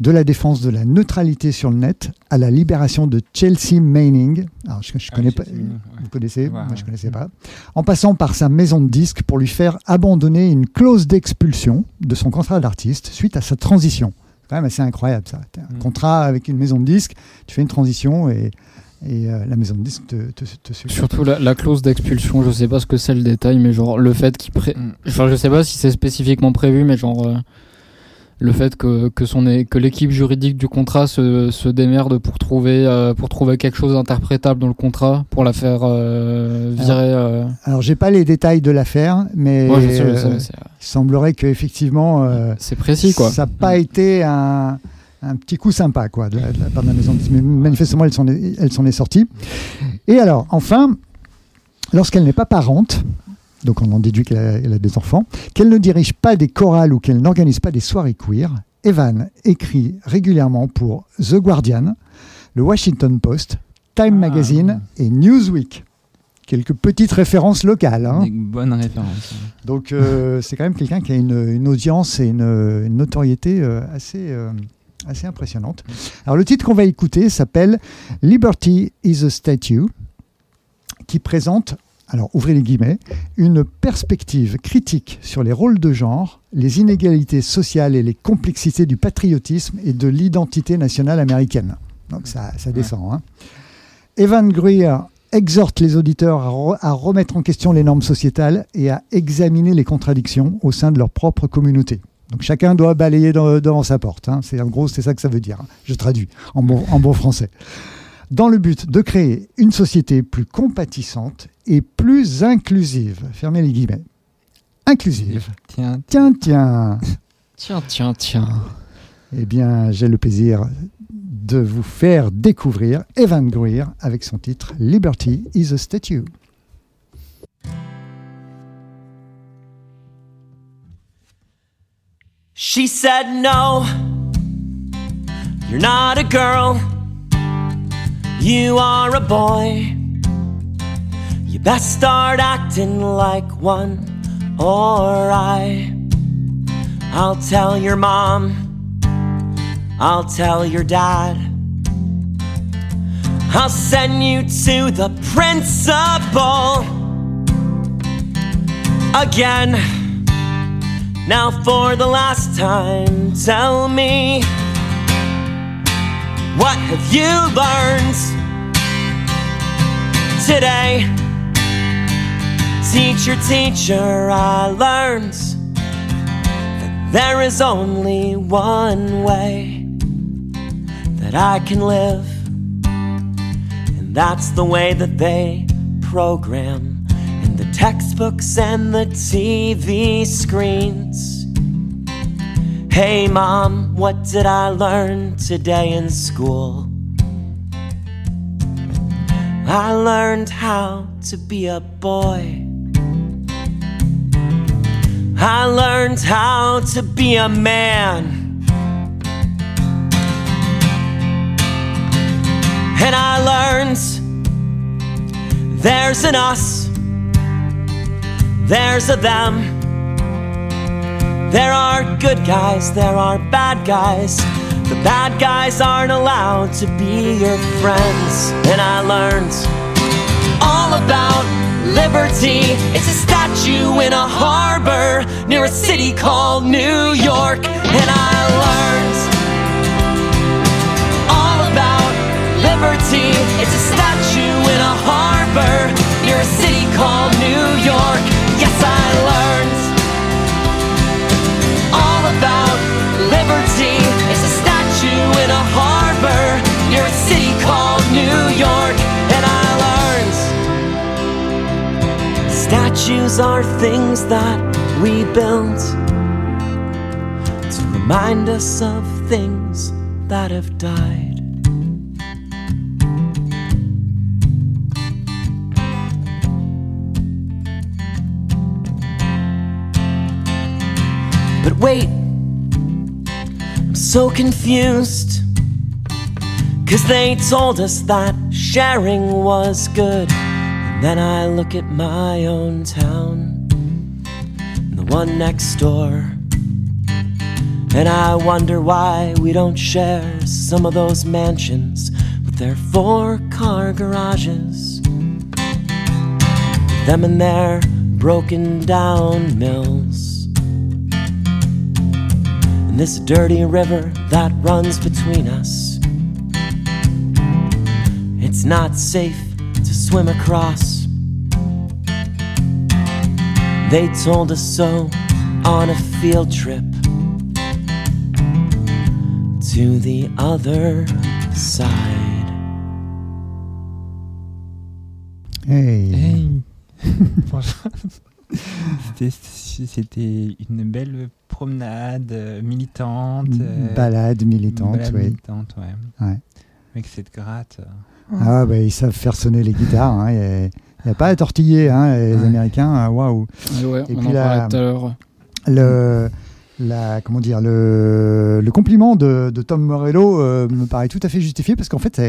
de la défense de la neutralité sur le net à la libération de Chelsea Manning. Alors, je, ah connais pas, vous connaissez Moi, je connaissais pas. En passant par sa maison de disques pour lui faire abandonner une clause d'expulsion de son contrat d'artiste suite à sa transition. C'est quand même assez incroyable ça. Un mm. contrat avec une maison de disques, tu fais une transition et et euh, la maison de disque te, te, Surtout la, clause d'expulsion, je sais pas ce que c'est le détail, mais genre le fait qu'il pré... Mm. Enfin, je sais pas si c'est spécifiquement prévu, mais genre euh, le fait que, que, son, que l'équipe juridique du contrat se, se démerde pour trouver, euh, pour trouver quelque chose d'interprétable dans le contrat, pour la faire virer. Alors, j'ai pas les détails de l'affaire, mais il semblerait que effectivement, c'est précis quoi. Ça n'a pas mm. été un un petit coup sympa quoi, de, la, part de la maison. Mais manifestement, elle s'en est, elle est sortie. Et alors, enfin, lorsqu'elle n'est pas parente, donc on en déduit qu'elle a, des enfants, qu'elle ne dirige pas des chorales ou qu'elle n'organise pas des soirées queer, Evan écrit régulièrement pour The Guardian, le Washington Post, Time ah. Magazine et Newsweek. Quelques petites références locales. Hein. Des bonnes références. Donc euh, c'est quand même quelqu'un qui a une, audience et une, notoriété euh, assez, euh, assez impressionnante. Alors le titre qu'on va écouter s'appelle Liberty is a Statue, qui présente, alors ouvrez les guillemets, une perspective critique sur les rôles de genre, les inégalités sociales et les complexités du patriotisme et de l'identité nationale américaine. Donc ça, ça descend. Hein. Evan Greer exhorte les auditeurs à, remettre en question les normes sociétales et à examiner les contradictions au sein de leur propre communauté. Donc chacun doit balayer devant sa porte. Hein. C'est en gros c'est ça que ça veut dire. Hein. Je traduis en bon, en bon français. Dans le but de créer une société plus compatissante et plus inclusive. Fermez les guillemets. Inclusive. Tiens, tiens, tiens. Tiens, tiens, tiens. Eh bien, j'ai le plaisir de vous faire découvrir Evan Greer avec son titre Liberty is a Statue. She said, No, you're not a girl, you are a boy. Best start acting like one, or I. I'll tell your mom, I'll tell your dad. I'll send you to the principal again. Now, for the last time, tell me what have you learned today? Teacher, teacher, I learned that there is only one way that I can live, and that's the way that they program in the textbooks and the TV screens. Hey, Mom, what did I learn today in school? I learned how to be a boy. I learned how to be a man. And I learned there's an us there's a them. There are good guys, there are bad guys. The bad guys aren't allowed to be your friends. And I learned all about liberty. It's a statue in a harbor near a city called New York. And I learned all about liberty. It's a statue in a harbor near a city called New York. Yes, I learned all about liberty. It's a statue in a harbor near a city called New York. Statues are things that we build to remind us of things that have died. But wait, I'm so confused. Cause they told us that sharing was good. Then I look at my own town, the one next door. And I wonder why we don't share some of those mansions with their four car garages. Them and their broken down mills And this dirty river that runs between us. It's not safe swim across. They told us so on a field trip to the other side. Hey. hey. C'était une belle promenade euh, militante. Euh, balade militante, oui. militante, ouais. ouais. Avec cette gratte. Ah, bah, ils savent faire sonner les guitares. Hein, Il n'y a, pas à tortiller, hein, les Américains. Waouh! Ouais, Et puis en la, tout à l'heure. Le la, comment dire, le, le compliment de, de, Tom Morello euh, me paraît tout à fait justifié parce qu'en fait,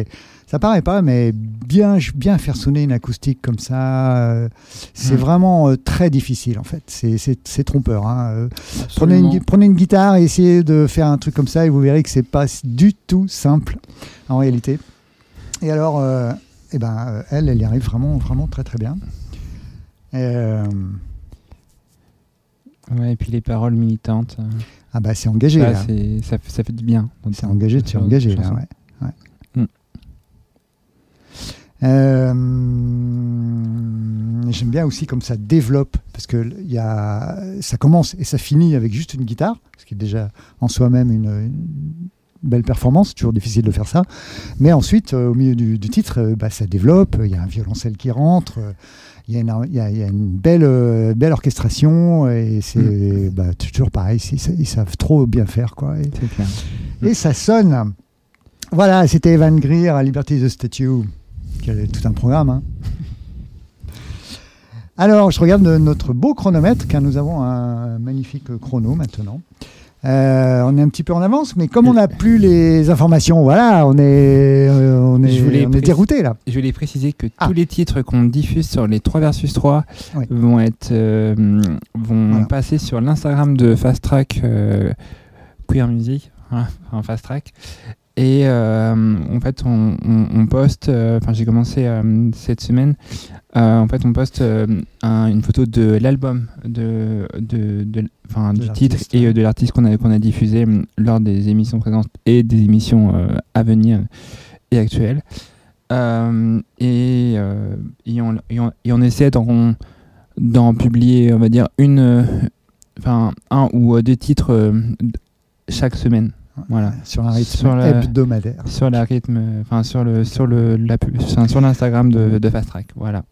ça paraît pas, mais bien, bien faire sonner une acoustique comme ça, euh, c'est hmm. vraiment euh, très difficile en fait. C'est trompeur. Hein. Prenez, une, prenez une guitare et essayez de faire un truc comme ça et vous verrez que c'est pas du tout simple en réalité. Et alors, eh ben, elle, elle y arrive vraiment, vraiment très très bien. Ouais, et puis les paroles militantes. Euh. Ah bah c'est engagé là. Ça, ça, fait du bien. C'est engagé, tu es engagé là, ouais. Mm. Euh, j'aime bien aussi comme ça développe, parce que y a, ça commence et ça finit avec juste une guitare, ce qui est déjà en soi-même une, belle performance, toujours difficile de faire ça. Mais ensuite, euh, au milieu du, titre, bah, ça développe, il y a un violoncelle qui rentre, il y, a une, belle, euh, belle orchestration et c'est mm. bah, toujours pareil, ils, savent trop bien faire. Quoi, et, ça sonne. Voilà, c'était Evan Greer à Liberty the Statue, qui avait tout un programme. Hein. Alors, je regarde notre beau chronomètre, car nous avons un magnifique chrono maintenant. Euh, on est un petit peu en avance, mais comme on n'a plus les informations, voilà, on est, euh, on est, on est dérouté là. Je voulais préciser que ah. tous les titres qu'on diffuse sur les 3 versus 3 vont être, euh, vont passer sur l'Instagram de Fast Track Queer Music, en Fast Track. Et en fait, on, on poste, enfin j'ai commencé cette semaine euh, en fait, on poste euh, une photo de l'album de, de, du titre et euh, de l'artiste qu'on a, qu'on a diffusé lors des émissions présentes et des émissions à venir et actuelles. Et, et, on, et, on, essaie d'en publier, on va dire, une, enfin, un ou deux titres chaque semaine. Voilà. Sur un rythme sur hebdomadaire. Sur la rythme, enfin sur le sur le la, sur l'Instagram de, de Fast Track. Voilà.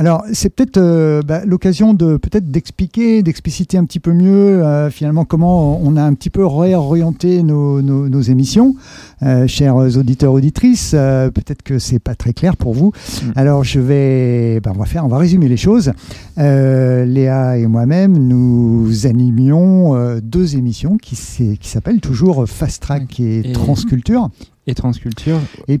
Alors, c'est peut-être euh, bah, l'occasion de peut-être d'expliquer, d'expliciter un petit peu mieux euh, finalement comment on a un petit peu réorienté nos, nos, émissions, euh, chers auditeurs auditrices. peut-être que c'est pas très clair pour vous. Mm. Alors, je vais, bah, on va faire, on va résumer les choses. Léa et moi-même, nous animions deux émissions qui, qui s'appellent toujours Fast Track et, Transculture. Et Transculture. Et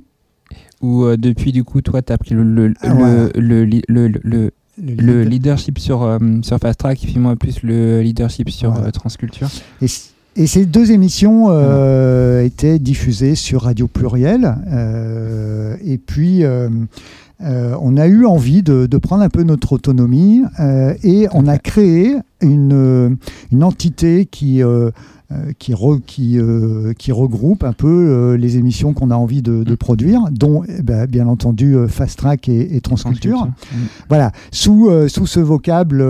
ou euh, depuis, du coup, toi, tu as pris le, le, ah, le, le, le leadership sur, euh, sur Fast Track, et puis moi plus le leadership sur euh, Transculture. Et, et, ces deux émissions euh, étaient diffusées sur Radio Pluriel. et puis, on a eu envie de, de, prendre un peu notre autonomie et on a créé une, une entité qui euh, qui, qui, euh, qui, regroupe un peu euh, les émissions qu'on a envie de, de produire, dont eh ben, bien entendu Fast Track et, et Transculture. Voilà, sous, sous ce vocable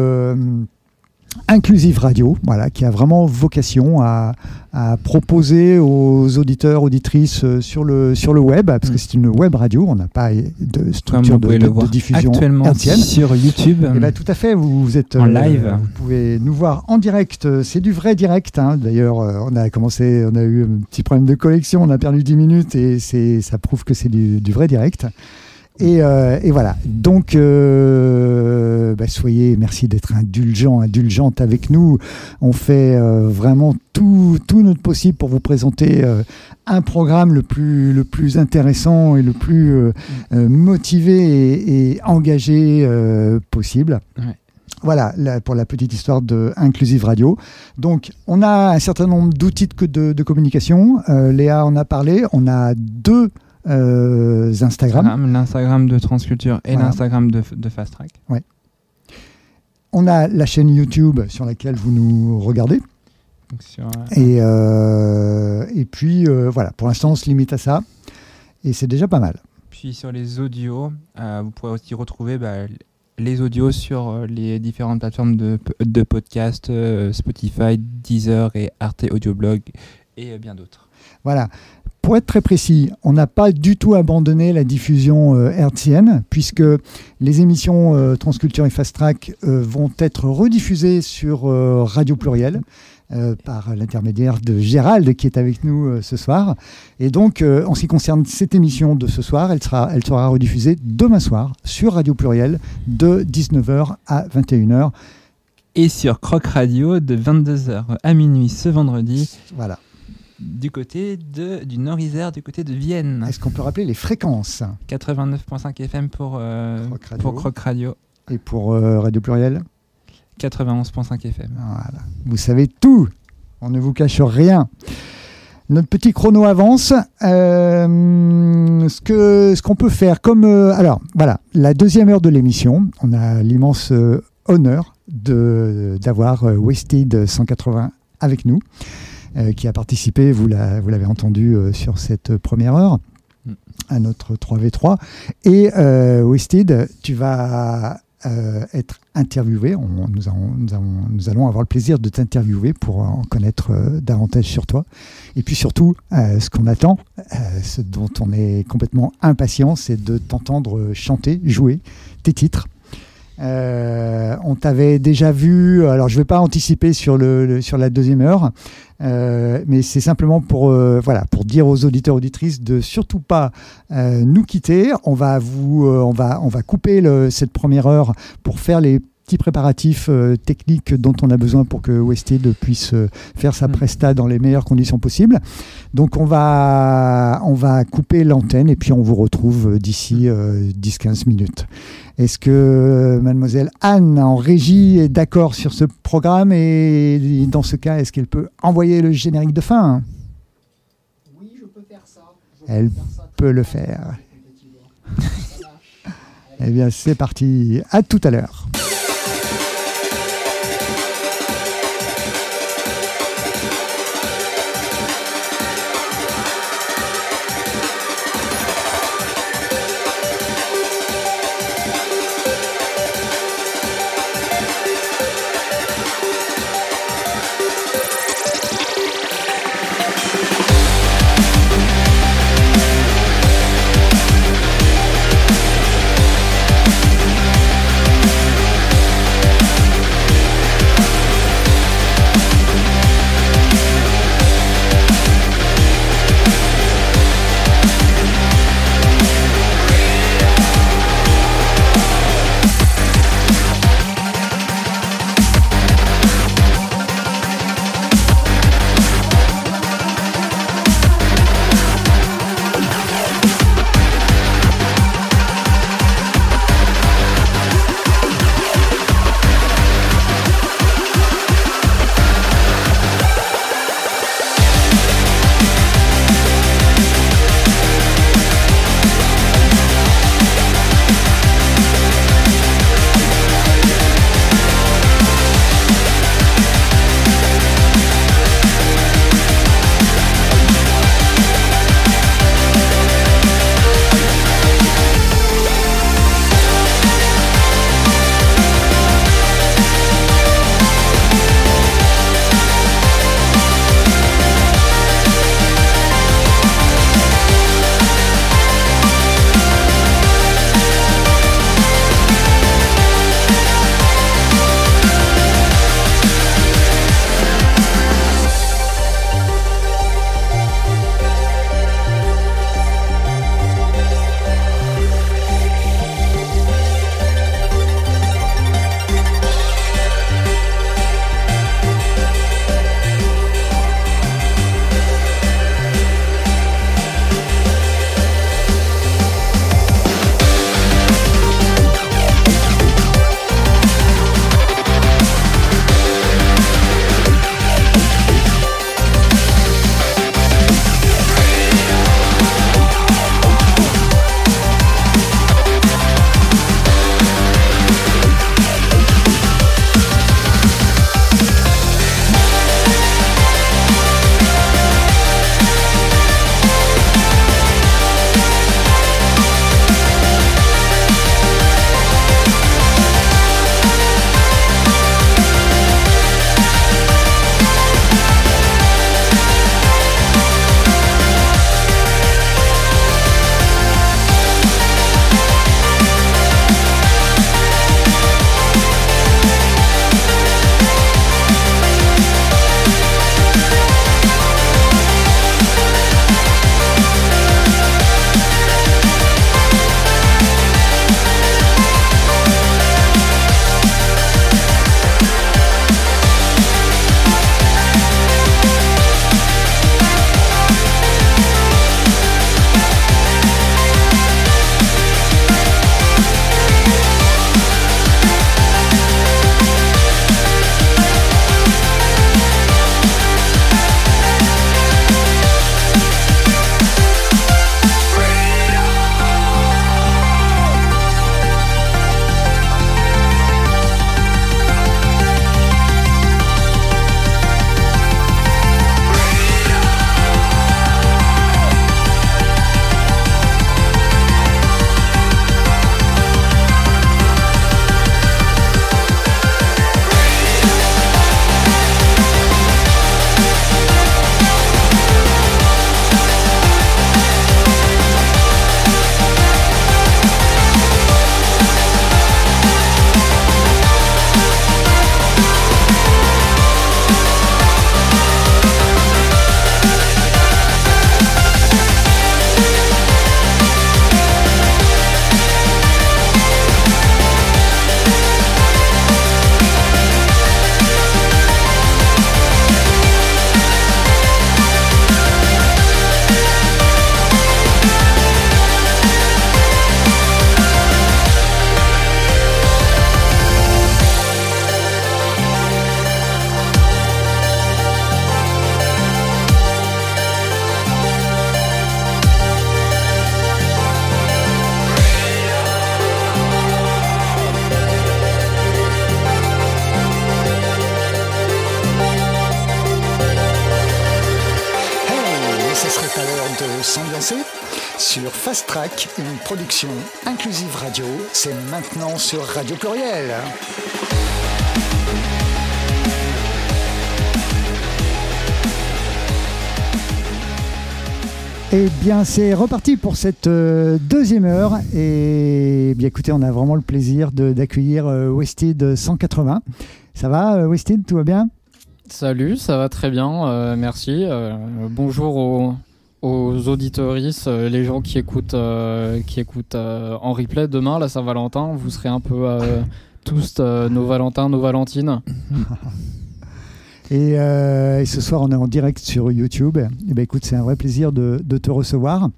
Inclusive Radio, voilà, qui a vraiment vocation à, proposer aux auditeurs, auditrices euh, sur le, sur le web, parce que mm. c'est une web radio, on n'a pas de structure de, de, diffusion actuellement sur YouTube. Et eh ben, tout à fait, vous, êtes en euh, live. Vous pouvez nous voir en direct, c'est du vrai direct. Hein. D'ailleurs, euh, on a commencé, on a eu un petit problème de collection, on a perdu 10 minutes et ça prouve que c'est du, du vrai direct. Euh, et, voilà. Donc, euh, bah, soyez, merci d'être indulgent, indulgente avec nous. On fait euh, vraiment tout, tout, notre possible pour vous présenter un programme le plus, le plus intéressant et le plus motivé et, engagé possible. Voilà pour la petite histoire de Inclusive Radio. Donc, on a un certain nombre d'outils de, de, communication. Léa en a parlé. On a deux euh, Instagram. L'Instagram de Transculture et l'Instagram de, de, Fast Track. Ouais. On a la chaîne YouTube sur laquelle vous nous regardez. Euh, et, euh, et puis voilà, pour l'instant on se limite à ça. Et c'est déjà pas mal. Puis sur les audios, vous pourrez aussi retrouver bah, les audios sur les différentes plateformes de, de podcast, Spotify, Deezer et Arte Audioblog et bien d'autres. Voilà. Pour être très précis, on n'a pas du tout abandonné la diffusion euh, hertzienne, puisque les émissions euh, Transculture et Fast Track euh, vont être rediffusées sur Radio Pluriel. par l'intermédiaire de Gérald qui est avec nous ce soir. Et donc, en ce qui concerne cette émission de ce soir, elle sera, elle sera rediffusée demain soir sur Radio Pluriel de 19h à 21h. Et sur Croc Radio de 22h à minuit ce vendredi. Voilà du côté de, du Nord-Isère, du côté de Vienne. Est-ce qu'on peut rappeler les fréquences 89.5 FM pour, euh, pour Croc Radio. Et pour euh, Radio Pluriel 91.5 FM. Voilà. Vous savez tout. On ne vous cache rien. Notre petit chrono avance. Euh, ce que ce qu'on peut faire comme alors voilà la deuxième heure de l'émission, on a l'immense honneur de d'avoir Wasted 180 avec nous. Euh, qui a participé, vous l'avez entendu euh, sur cette première heure, mm. à notre 3v3. Et euh, Wasted, tu vas être interviewé. nous, nous, allons avoir le plaisir de t'interviewer pour en connaître davantage sur toi. Et puis surtout, ce qu'on attend, ce dont on est complètement impatient, c'est de t'entendre chanter, jouer tes titres. Euh, on t'avait déjà vu, alors je ne vais pas anticiper sur, le, sur la deuxième heure, euh, mais c'est simplement pour, euh, voilà, pour dire aux auditeurs auditrices de surtout pas nous quitter. On va, vous, on va, on va couper cette première heure pour faire les petits préparatifs euh, techniques dont on a besoin pour que Wested puisse euh, faire sa mm. presta dans les meilleures conditions possibles. Donc on va, on va couper l'antenne et puis on vous retrouve d'ici 10-15 minutes. Est-ce que mademoiselle Anne en régie est d'accord sur ce programme et dans ce cas, est-ce qu'elle peut envoyer le générique de fin? Oui, je peux faire ça. Elle peut le faire. eh bien, c'est parti. À tout à l'heure. De s'ambiancer sur Fast Track, une production inclusive radio. C'est maintenant sur Radio Pluriel. Eh bien, c'est reparti pour cette euh, deuxième heure. Et bien, écoutez, on a vraiment le plaisir d'accueillir euh, Wested 180. Ça va, euh, Wested? Tout va bien? Salut, ça va très bien, merci. bonjour aux, aux auditoristes, les gens qui écoutent, qui écoutent en replay demain, la Saint-Valentin. Vous serez un peu tous nos Valentins, nos Valentines. Euh, et, ce soir, on est en direct sur YouTube. Et eh ben, écoute, c'est un vrai plaisir de, te recevoir.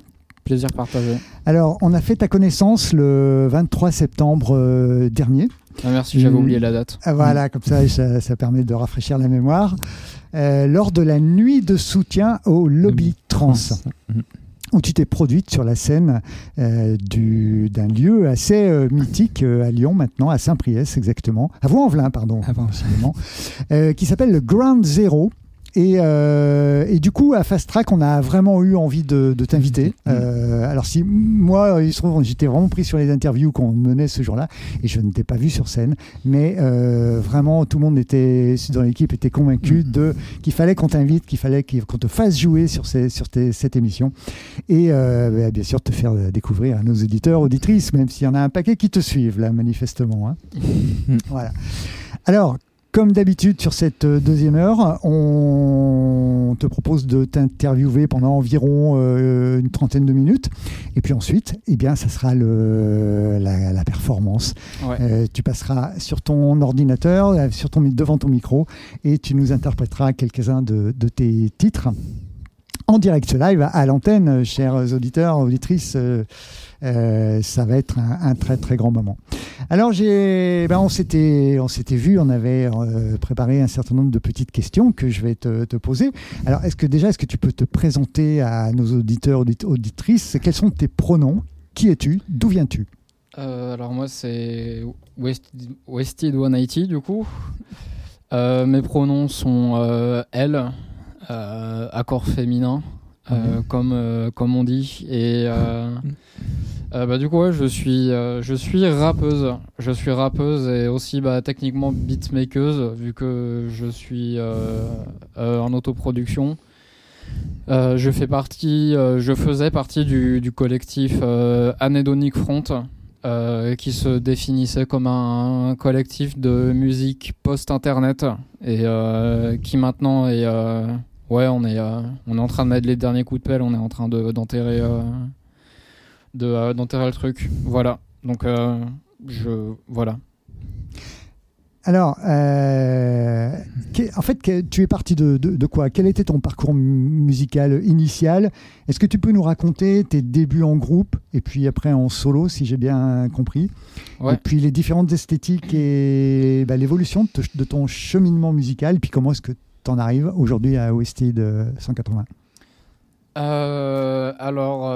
Plaisir partagé. Alors, on a fait ta connaissance le 23 septembre euh, dernier. Ah, merci, j'avais oublié la date. Ah, voilà, comme ça, ça, permet de rafraîchir la mémoire. Euh, lors de la nuit de soutien au lobby trans. Où tu t'es produite sur la scène euh, d'un lieu assez euh, mythique à Lyon maintenant, à Saint-Priest exactement, à Vaux-en-Velin, pardon, qui s'appelle le Ground Zero. Euh, et, du coup, à Fast Track, on a vraiment eu envie de, t'inviter. Mm-hmm. Euh, alors, si moi, il se trouve, j'étais vraiment pris sur les interviews qu'on menait ce jour-là et je ne t'ai pas vu sur scène, mais euh, vraiment, tout le monde était dans l'équipe était convaincu mm-hmm. de qu'il fallait qu'on t'invite, qu'il fallait qu'on te fasse jouer sur, ces, sur cette émission et bah, bien sûr te faire découvrir à nos auditeurs, auditrices, même s'il y en a un paquet qui te suivent là, manifestement. Hein. Mm-hmm. voilà. Alors, comme d'habitude, sur cette euh, deuxième heure, on te propose de t'interviewer pendant environ euh, une trentaine de minutes. Et puis ensuite, eh bien, ça sera le, la, performance. Euh, tu passeras sur ton ordinateur, sur ton, devant ton micro, et tu nous interpréteras quelques-uns de, de, tes titres en direct live à l'antenne, chers auditeurs, auditrices. Euh, ça va être un, très très grand moment. Alors j'ai, ben on s'était on s'était vu, on avait euh, préparé un certain nombre de petites questions que je vais te, poser. Alors est-ce que déjà est-ce que tu peux te présenter à nos auditeurs auditrices? Quels sont tes pronoms? Qui es-tu? D'où viens-tu? Euh, Alors moi c'est Wested 180 du coup. mes pronoms sont elle, accord féminin. Mhm. comme, comme on dit. Et euh, bah, du coup, ouais, je suis, euh, je suis rappeuse. Je suis rappeuse et aussi bah, techniquement beatmakeuse, vu que je suis euh, en autoproduction. je fais partie, je faisais partie du, du collectif Anedonic Front, qui se définissait comme un, collectif de musique post-internet et qui maintenant est, ouais, on est, on est en train de mettre les derniers coups de pelle, on est en train d'enterrer de euh, d'enterrer le truc. Voilà. Donc euh, je voilà. Alors, euh, en fait, tu es parti de, de, quoi? Quel était ton parcours musical initial? Est-ce que tu peux nous raconter tes débuts en groupe et puis après en solo, si j'ai bien compris? Et puis les différentes esthétiques et bah, l'évolution de, ton cheminement musical, puis comment est-ce que tu en arrives aujourd'hui à Wested 180 Alors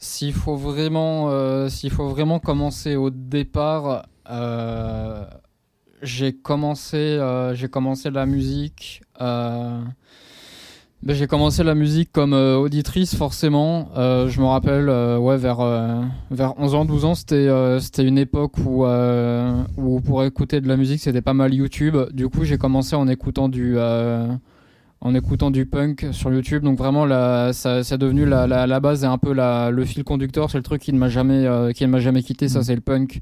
s'il faut vraiment, euh, s'il faut vraiment commencer au départ, euh, j'ai commencé, euh, j'ai commencé la musique. Ben, j'ai commencé la musique comme auditrice forcément. je me rappelle, ouais, vers vers 11 ans, 12 ans, c'était c'était une époque où où pour écouter de la musique, c'était pas mal YouTube. Du coup, j'ai commencé en écoutant du en écoutant du punk sur YouTube. Donc vraiment, la, ça, c'est devenu la, la, la, base et un peu la, le fil conducteur. C'est le truc qui ne m'a jamais, euh, qui ne m'a jamais quitté. Ça, mm. c'est le punk.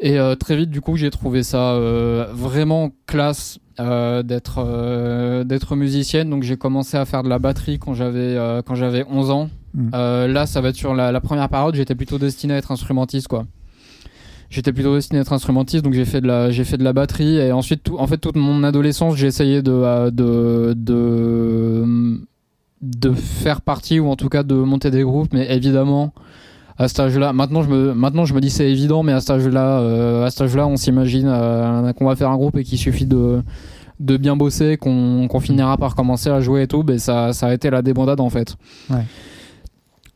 Et euh, très vite, du coup, j'ai trouvé ça euh, vraiment classe d'être d'être musicienne. Donc j'ai commencé à faire de la batterie quand j'avais quand j'avais 11 ans. Mm. là, ça va être sur la, la première période. J'étais plutôt destiné à être instrumentiste, quoi j'étais plutôt destiné à être instrumentiste donc j'ai fait de la j'ai fait de la batterie et ensuite tout, en fait toute mon adolescence j'ai essayé de, euh, de de de faire partie ou en tout cas de monter des groupes mais évidemment à cet âge-là maintenant je me maintenant je me dis c'est évident mais à cet âge-là euh, à cet âge-là on s'imagine euh, qu'on va faire un groupe et qu'il suffit de de bien bosser qu'on qu'on finira par commencer à jouer et tout mais ça ça a été la débandade en fait. Ouais.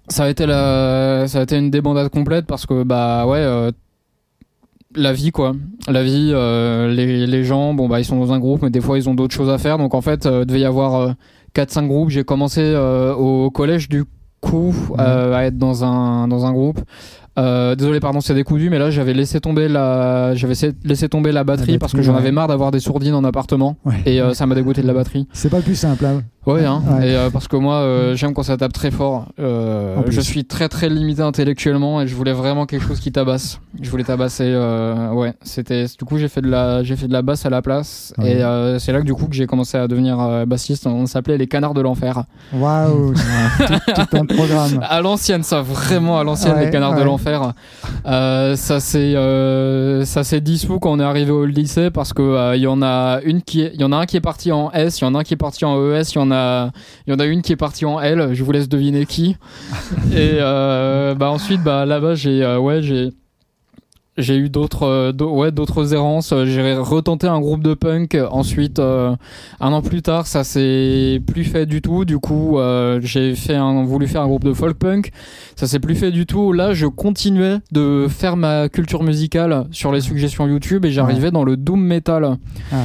Ça a été la ça a été une débandade complète parce que bah ouais la vie quoi. La vie euh, les, les, gens bon bah ils sont dans un groupe mais des fois ils ont d'autres choses à faire. Donc en fait euh, devait y avoir 4-5 groupes. J'ai commencé au collège du coup mhm. à être dans un, dans un groupe. Euh, désolé, pardon, c'est décousu, mais là j'avais laissé tomber la, j'avais laissé tomber la batterie, parce que j'en avais marre d'avoir des sourdines en appartement et euh, ça m'a dégoûté de la batterie. C'est pas le plus simple. Hein. Ouais, hein. et euh, parce que moi euh, j'aime quand ça tape très fort. Euh, je suis très très limité intellectuellement et je voulais vraiment quelque chose qui tabasse. Je voulais tabasser. Ouais, c'était du coup j'ai fait de la j'ai fait de la basse à la place et c'est là que du coup que j'ai commencé à devenir bassiste. On s'appelait les Canards de l'enfer. Waouh, tout, un programme. À l'ancienne, ça vraiment à l'ancienne les Canards de l'enfer. ça c'est ça c'est dissous quand on est arrivé au lycée parce que il y en a une qui il y en a un qui est parti en S, il y en a un qui est parti en ES, il y en il y en a une qui est partie en L. Je vous laisse deviner qui. Et euh, bah ensuite, bah là-bas, j'ai euh, ouais, j'ai j'ai eu d'autres euh, ouais d'autres errances. J'ai retenté un groupe de punk ensuite un an plus tard ça s'est plus fait du tout. Du coup j'ai fait un, voulu faire un groupe de folk punk. Ça s'est plus fait du tout. Là je continuais de faire ma culture musicale sur les suggestions YouTube et j'arrivais dans le doom metal. Ah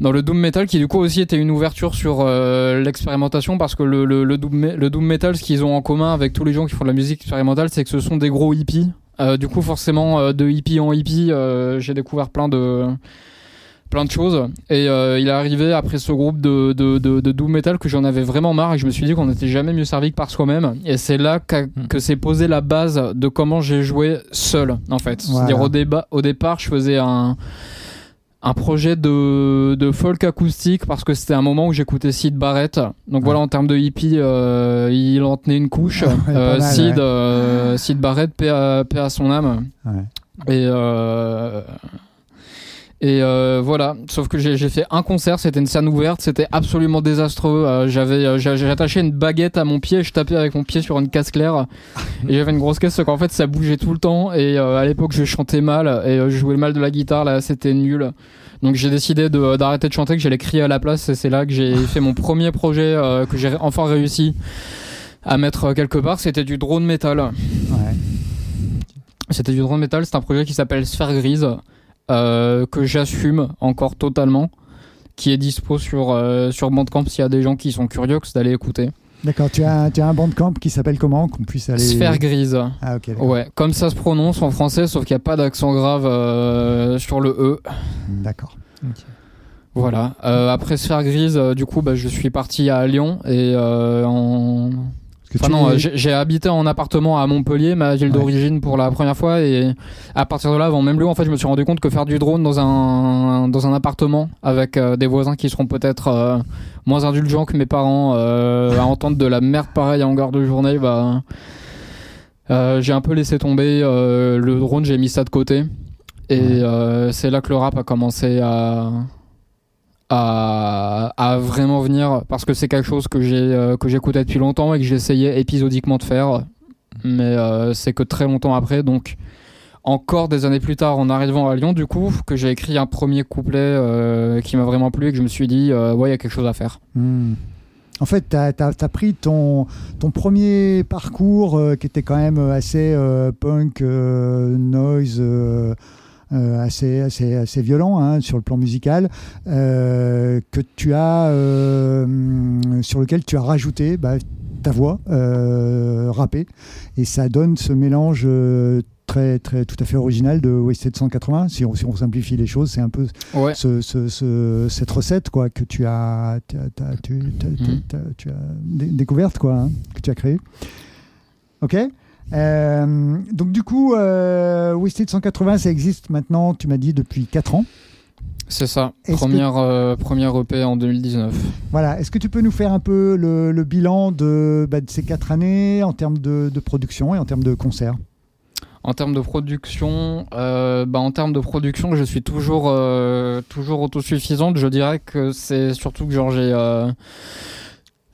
dans le doom metal qui du coup aussi était une ouverture sur euh, l'expérimentation parce que le, le, le, doom, le doom metal ce qu'ils ont en commun avec tous les gens qui font de la musique expérimentale c'est que ce sont des gros hippies. Euh, du coup forcément euh, de hippie en hippie j'ai découvert plein de plein de choses. Et il est arrivé après ce groupe de, de, de, de doom metal que j'en avais vraiment marre et je me suis dit qu'on n'était jamais mieux servi que par soi-même. Et c'est là mm. que s'est posé la base de comment j'ai joué seul en fait. C'est-à-dire au, débat, au départ je faisais un un projet de, de folk acoustique parce que c'était un moment où j'écoutais Sid Barrett. Donc voilà, en termes de hippie, euh, il en tenait une couche. euh, Sid, euh, Sid Barrett, paix à, paix à son âme. Et euh, et euh, voilà, sauf que j'ai fait un concert, c'était une scène ouverte, c'était absolument désastreux. Euh, j'avais euh, j'ai attaché une baguette à mon pied, je tapais avec mon pied sur une casse claire et j'avais une grosse caisse, parce qu'en fait ça bougeait tout le temps et à l'époque je chantais mal et je jouais mal de la guitare, là c'était nul. Donc j'ai décidé d'arrêter de, chanter, que j'allais crier à la place et c'est là que j'ai fait mon premier projet que j'ai enfin réussi à mettre quelque part, c'était du drone metal. Ouais. C'était du drone metal, c'est un projet qui s'appelle Sphère Grise. Euh, que j'assume encore totalement, qui est dispo sur, euh, sur Bandcamp s'il y a des gens qui sont curieux d'aller écouter. D'accord, tu as, tu as un bandcamp qui s'appelle comment qu'on puisse aller Sphère grise. Ah ok. Ouais, comme ça se prononce en français, sauf qu'il n'y a pas d'accent grave euh, sur le E. D'accord. Voilà. après Sphère grise, du coup, bah, je suis parti à Lyon et en Enfin non, j'ai habité en appartement à Montpellier, ma ville d'origine pour la première fois et à partir de là, avant même lui, en fait, je me suis rendu compte que faire du drone dans un dans un appartement avec euh, des voisins qui seront peut-être euh, moins indulgents que mes parents euh, à entendre de la merde pareille en garde de journée, bah j'ai un peu laissé tomber le drone, j'ai mis ça de côté. Et c'est là que le rap a commencé à à, vraiment venir parce que c'est quelque chose que j'ai euh, que j'écoutais depuis longtemps et que j'essayais épisodiquement de faire mais euh, c'est que très longtemps après donc encore des années plus tard en arrivant à Lyon du coup que j'ai écrit un premier couplet euh, qui m'a vraiment plu et que je me suis dit ouais il y a quelque chose à faire hmm. En fait, tu as, pris ton, ton premier parcours qui était quand même assez punk, noise, euh, assez, assez, assez violent hein, sur le plan musical, euh, que tu as, euh, sur lequel tu as rajouté bah, ta voix rappée. Et ça donne ce mélange très, très, tout à fait original de Wasted 180. Si on, si on simplifie les choses, c'est un peu ce, ce, cette recette quoi, que tu as, tu, tu as découverte, quoi, hein, que tu as créée. Ok? Euh, donc du coup, euh, Wasted 180, ça existe maintenant, tu m'as dit, depuis 4 ans. C'est ça, première, euh, première EP en 2019. Voilà, est-ce que tu peux nous faire un peu le, bilan de, bah, de, ces 4 années en termes de, production et en termes de concerts? En termes de production, bah, en termes de production, je suis toujours, toujours autosuffisante. Je dirais que c'est surtout que genre j'ai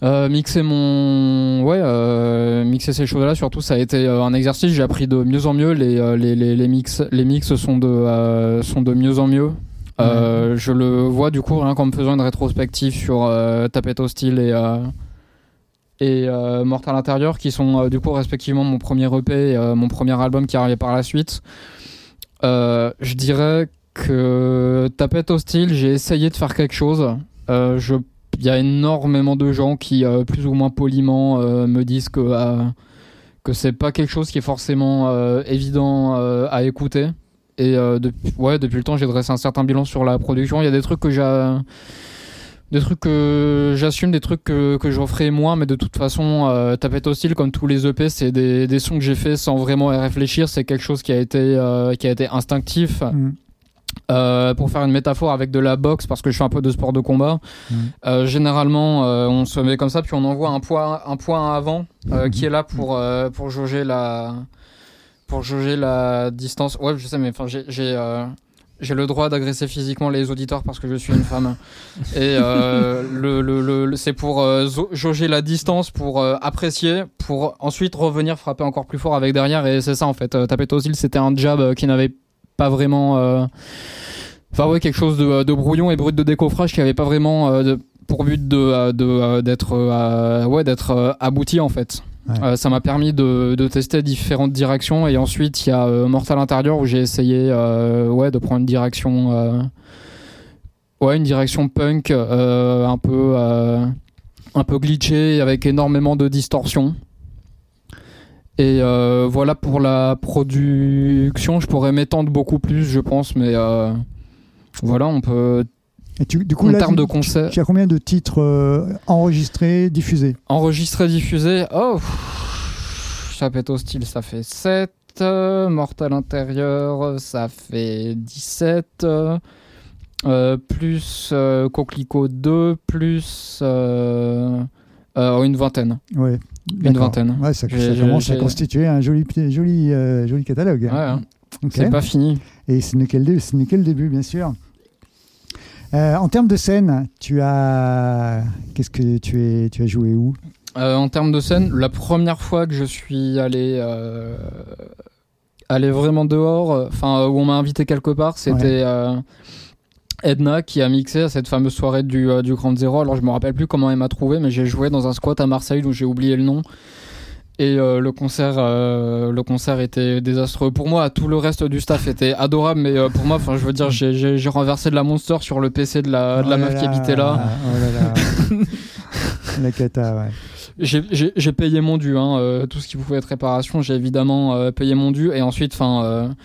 euh, mixer mon ouais euh, mixer ces choses là surtout ça a été euh, un exercice. J'ai appris de mieux en mieux. Les les, les, les mix les mix sont de sont de mieux en mieux. Je le vois du coup rien qu'en me faisant une rétrospective sur Tapette Hostile et et Mortal Intérieur qui sont du coup respectivement mon premier EP et mon premier album qui arrivait par la suite. Je dirais que Tapette Hostile j'ai essayé de faire quelque chose. Je il y a énormément de gens qui, plus ou moins poliment, me disent que, que c'est pas quelque chose qui est forcément évident à écouter. Et depuis, ouais, depuis le temps, j'ai dressé un certain bilan sur la production. Il y a des trucs que j'ai des trucs que j'assume, des trucs que, que je referai moins, mais de toute façon, euh, Tapette Hostile, comme tous les EP, c'est des, sons que j'ai fait sans vraiment y réfléchir. C'est quelque chose qui a été, euh, qui a été instinctif. Mm. Euh, pour faire une métaphore avec de la boxe, parce que je fais un peu de sport de combat, mm. euh, généralement euh, on se met comme ça, puis on envoie un point, un point avant mm. qui est là pour, pour jauger la pour jauger la distance. Ouais, je sais, mais enfin j'ai j'ai le droit d'agresser physiquement les auditeurs parce que je suis une femme. Et euh, le, le, le, c'est pour euh, jauger la distance, pour euh, apprécier, pour ensuite revenir frapper encore plus fort avec derrière. Et c'est ça en fait. Taper Tosil, c'était un jab qui n'avait pas vraiment. Enfin ouais, quelque chose de, de, brouillon et brut de décoffrage qui avait pas vraiment de, pour but de, de d'être ouais d'être abouti en fait. Euh, ça m'a permis de, de, tester différentes directions et ensuite il y a euh, Mortal Intérieur où j'ai essayé euh, ouais, de prendre une direction ouais une direction punk un peu un peu glitché avec énormément de distorsion et voilà pour la production je pourrais m'étendre beaucoup plus je pense mais voilà on peut et du coup, en termes de concert, tu, as combien de titres euh, enregistrés, diffusés? Enregistrés, diffusés. Oh, Chapette hostile, ça fait 7. Mortal intérieur, ça fait 17. Euh, plus euh, Coquelicot 2, plus une vingtaine. Ouais. Une vingtaine. Ouais, ça, commence à constituer un joli, joli, joli catalogue. Ouais, hein. C'est pas fini. Et ce n'est qu'un début, bien sûr. Euh, en termes de scène, tu as qu'est-ce que tu es tu as joué où? Euh, En termes de scène, la première fois que je suis allé euh, aller vraiment dehors, enfin où on m'a invité quelque part, c'était Edna qui a mixé à cette fameuse soirée du, du Grand Zéro. Alors je me rappelle plus comment elle m'a trouvé, mais j'ai joué dans un squat à Marseille où j'ai oublié le nom. Et euh, le concert, euh, le concert était désastreux pour moi. Tout le reste du staff était adorable, mais euh, pour moi, enfin, je veux dire, j'ai renversé de la Monster sur le PC de la, de la oh meuf qui habitait là. Oh là là. la cata, ouais. J'ai payé mon dû, hein, tout ce qui pouvait être réparation, j'ai évidemment payé mon dû. Et ensuite, enfin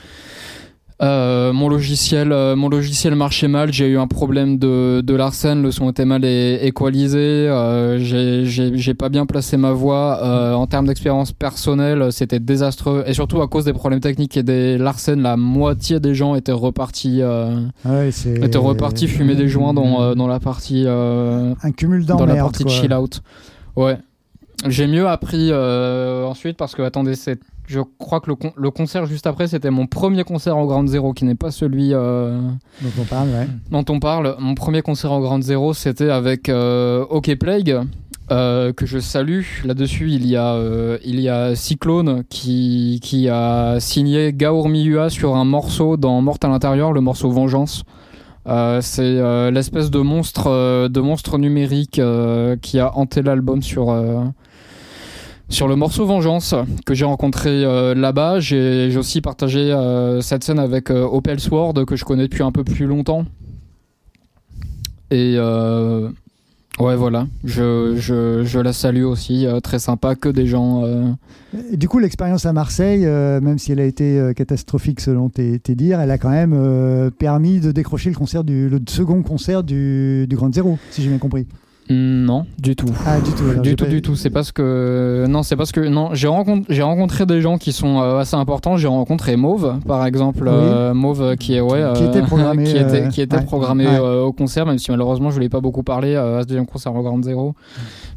euh, mon logiciel, euh, mon logiciel marchait mal. J'ai eu un problème de, de Larsen. Le son était mal équalisé. Euh, j'ai pas bien placé ma voix. En termes d'expérience personnelle, c'était désastreux. Et surtout à cause des problèmes techniques et des Larsen, la moitié des gens étaient repartis, ouais, étaient repartis fumer des joints dans, dans la partie, un cumul dans la partie chill out. Ouais. J'ai mieux appris ensuite parce que attendez, c'est je crois que le, concert juste après, c'était mon premier concert en Grande Zéro, qui n'est pas celui euh, dont on parle. Dont on parle. Mon premier concert en Grande Zéro, c'était avec euh, OK Plague. Euh, que je salue. Là-dessus, il y a il y a Cyclone qui, qui a signé Miyua sur un morceau dans Morte à l'intérieur, le morceau Vengeance. c'est l'espèce de monstre de monstre numérique qui a hanté l'album sur sur le morceau Vengeance que j'ai rencontré euh, là-bas, j'ai aussi partagé euh, cette scène avec euh, Opel Sword que je connais depuis un peu plus longtemps. Et ouais, voilà, je, je, la salue aussi, très sympa, que des gens. du coup, l'expérience à Marseille, même si elle a été catastrophique selon tes, dires, elle a quand même permis de décrocher le, concert du, second concert du, du Grand Zéro, si j'ai bien compris. Non, du tout. Ah, du tout. du tout, du tout. C'est parce que non, c'est parce que non. J'ai rencontré, j'ai rencontré des gens qui sont euh, assez importants. J'ai rencontré Mauve, par exemple, euh, Mauve qui est ouais, qui était programmé, qui était, qui était programmé au concert, même si malheureusement je voulais pas beaucoup parler à ce deuxième concert au Grand Zéro.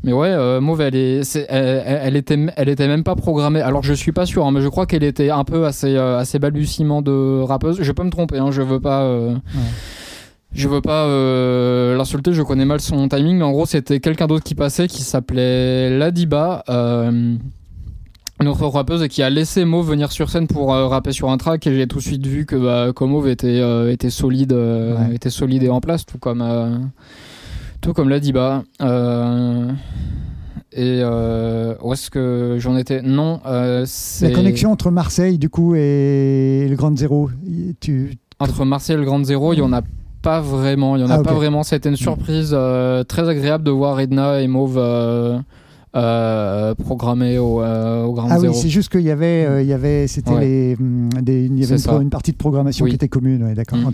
Mais ouais, Mauve, elle est, elle, était, elle était même pas programmée. Alors je suis pas sûr, hein, mais je crois qu'elle était un peu assez, assez balbutiement de rappeuse. Je peux me tromper, hein, je veux pas je veux pas euh, l'insulter, je connais mal son timing, mais en gros c'était quelqu'un d'autre qui passait qui s'appelait Ladiba, euh, une autre rappeuse et qui a laissé Mauve venir sur scène pour euh, rapper sur un track et j'ai tout de suite vu que bah, Mauve était euh, était solide, euh, était solide et en place, tout comme tout comme Ladiba. Et où est-ce que j'en étais? Non, c'est la connexion entre Marseille du coup et le Grand Zéro. Tu... Entre Marseille et le Grand Zéro, il y en a pas vraiment. Il y en a Ah, pas vraiment. C'était une surprise euh, très agréable de voir Edna et Mauve euh, euh, programmés au, euh, au Ground Ah oui, c'est juste qu'il y avait, euh, il y avait, c'était Ouais. les, des, il y avait C'est une, partie de programmation Oui. qui était commune. Ouais, d'accord. Mm.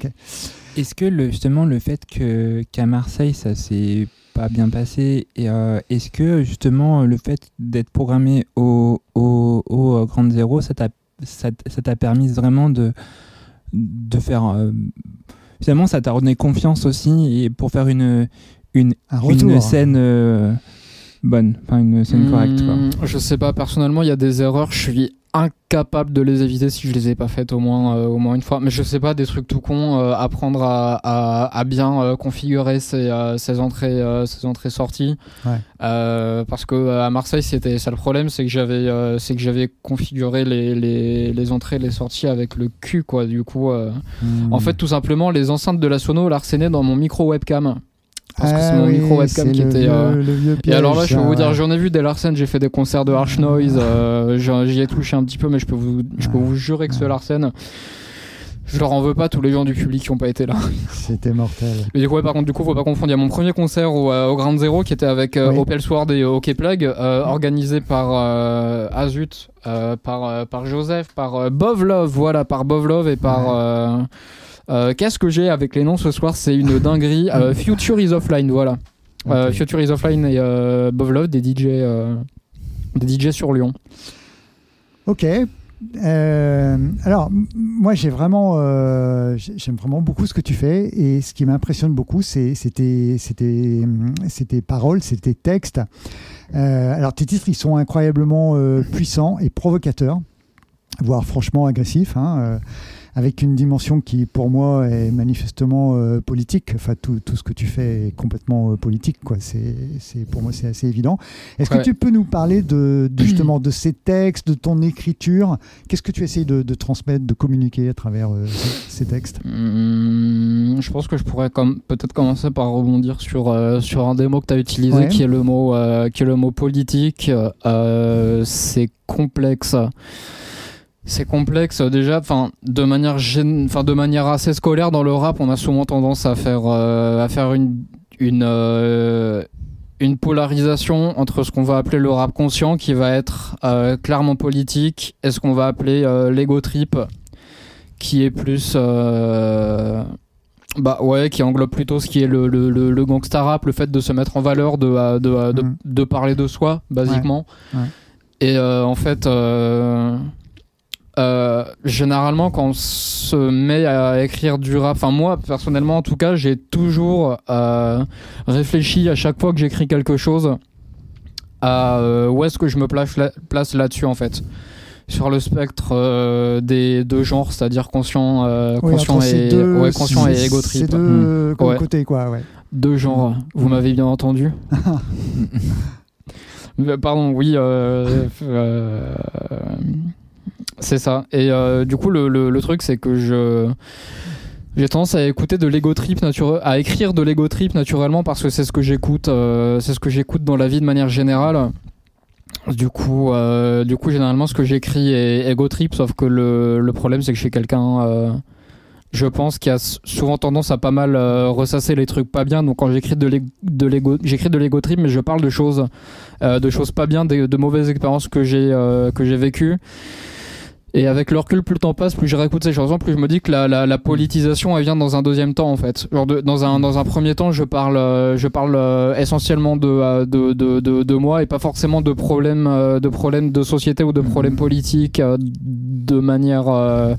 Est-ce que le, justement le fait que qu'à Marseille ça s'est pas bien passé et euh, est-ce que justement le fait d'être programmé au, au, au Grand Zéro ça t'a ça ça t'a permis vraiment de de faire euh, finalement ça t'a redonné confiance aussi et pour faire une une, Un une scène euh, bonne enfin une scène correcte quoi. Hmm, Je sais pas, personnellement, il y a des erreurs, je suis incapable de les éviter si je les ai pas faites au moins, euh, au moins une fois. Mais je sais pas, des trucs tout cons, euh, apprendre à, à, à bien euh, configurer ses, euh, ses entrées, euh, ses entrées sorties. Ouais. Euh, parce que euh, à Marseille, c'était ça le problème, c'est que j'avais, euh, c'est que j'avais configuré les, les, les entrées, les sorties avec le cul, quoi. Du coup, euh, Mm. en fait, tout simplement, les enceintes de la sono l'arsenaient dans mon micro webcam. Parce que Ah c'est mon oui, micro webcam qui était. vieux- euh, le vieux et alors là, je peux vous dire, ouais. j'en ai vu des Larsen, j'ai fait des concerts de Harsh Noise, euh, j'y ai touché un petit peu, mais je peux vous, je peux Ouais. vous jurer que ce. Larsen, je leur en veux pas tous les gens du public qui ont pas été là. C'était mortel. Mais du coup, ouais, par contre, du coup, faut pas confondre. Il y a mon premier concert au, euh, au Ground Zero qui était avec euh, Oui. Opel Sword et OK Plug, euh, organisé par euh, Azut, euh, par, euh, par Joseph, par euh, Bov Love, voilà, par Bov Love et par. Ouais. Euh, Qu'est-ce que j'ai avec les noms ce soir? C'est une dinguerie. Euh, Future is Offline, voilà. Euh, Ok. Future is Offline et euh, Bov Love, des DJ, des DJ sur Lyon. Ok. Alors, moi, j'ai vraiment, j'ai- j'aime vraiment beaucoup ce que tu fais, et ce qui m'impressionne beaucoup, c'est tes, paroles, c'est tes textes. Alors, tes titres, ils sont incroyablement puissants et provocateurs, voire franchement agressifs. hein, avec une dimension qui, pour moi, est manifestement euh, politique. Enfin, tout, tout ce que tu fais est complètement euh, politique. Quoi. C'est, pour moi, c'est assez évident. Est-ce que tu peux nous parler de, de, justement de ces textes, de ton écriture? Qu'est-ce que tu essayes de, de transmettre, de communiquer à travers euh, ces, ces textes? Hum, je pense que je pourrais comme peut-être commencer par rebondir sur sur un des mots que tu as utilisé Ouais. qui est le mot qui est le mot politique c'est complexe c'est complexe déjà enfin de manière gén- enfin de manière assez scolaire dans le rap on a souvent tendance à faire euh, à faire une une euh, une polarisation entre ce qu'on va appeler le rap conscient qui va être euh, clairement politique et ce qu'on va appeler euh, l'ego trip qui est plus euh, bah ouais qui englobe plutôt ce qui est le, le, le, le gangsta rap le fait de se mettre en valeur de euh, de, euh, de, de parler de soi basiquement. Ouais. et euh, en fait euh, généralement quand on se met à écrire du rap enfin moi personnellement en tout cas j'ai toujours euh, réfléchi à chaque fois que j'écris quelque chose à euh, où est-ce que je me place là- place là-dessus en fait sur le spectre des deux genres c'est-à-dire conscient Oui, conscient et deux- ouais, conscient et ces- ego Ces trip deux Ouais. côtés, quoi. Ouais. deux genres vous m'avez bien entendu Pardon, oui. C'est ça. Et euh, du coup, le, le- truc, c'est que je. J'ai tendance à écouter de l'ego trip naturel, à écrire de l'ego trip naturellement parce que c'est ce que j'écoute, euh, c'est ce que j'écoute dans la vie de manière générale. Du coup, euh, du coup, généralement, ce que j'écris est ego trip, sauf que le, le problème, c'est que je suis quelqu'un, je pense, qui a souvent tendance à pas mal ressasser les trucs pas bien. Donc, quand j'écris de l'ego, j'écris de l'ego trip, mais je parle de choses, de choses pas bien, de, mauvaises expériences que j'ai, que j'ai vécues. Et avec le recul, plus le temps passe, plus je réécoute ces chansons, plus je me dis que la, la, la politisation, elle vient dans un deuxième temps, en fait. Genre de- dans, un, dans un premier temps, je parle, euh, je parle euh, essentiellement de, euh, de, de, de, de moi et pas forcément de problèmes, de problèmes de société ou de problèmes politiques euh, de manière, euh,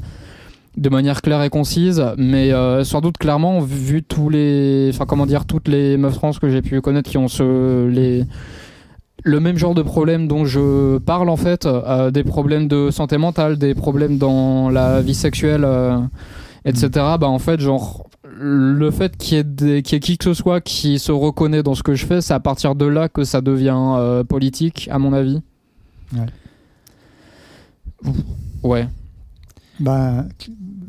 de manière claire et concise. Mais euh, sans doute, clairement, vu tous les, enfin, comment dire, toutes les meufs trans que j'ai pu connaître qui ont ce, les, le même genre de problème dont je parle en fait, euh, des problèmes de santé mentale, des problèmes dans la vie sexuelle, euh, etc. Bah en fait, genre le fait qu'il y, ait y qui que ce soit qui se reconnaît dans ce que je fais, c'est à partir de là que ça devient euh, politique, à mon avis. Ouais. Bah,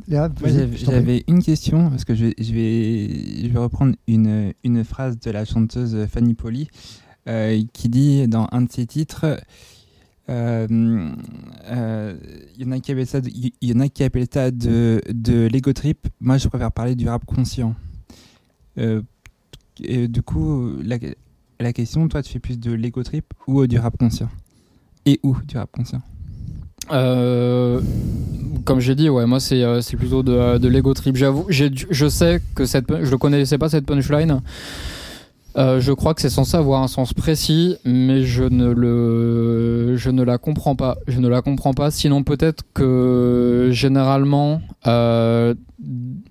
Léa, Moi, vas-y, j'avais- une question parce que je, je vais, je vais reprendre une, une phrase de la chanteuse Fanny Poli euh, qui dit dans un de ses titres euh, euh, il y en a qui appellent ça de, y en a qui appellent ça de, de l'ego trip moi je préfère parler du rap conscient du coup, la, la question, toi, tu fais plus de l'ego trip ou du rap conscient? Et où du rap conscient? Euh, comme j'ai dit, ouais, moi c'est euh, plutôt de, de l'ego trip. J'avoue, je sais que cette, je ne connaissais pas cette punchline. Euh, je crois que c'est censé avoir un sens précis, mais je ne le, je ne la comprends pas. Je ne la comprends pas. Sinon, peut-être que généralement, euh,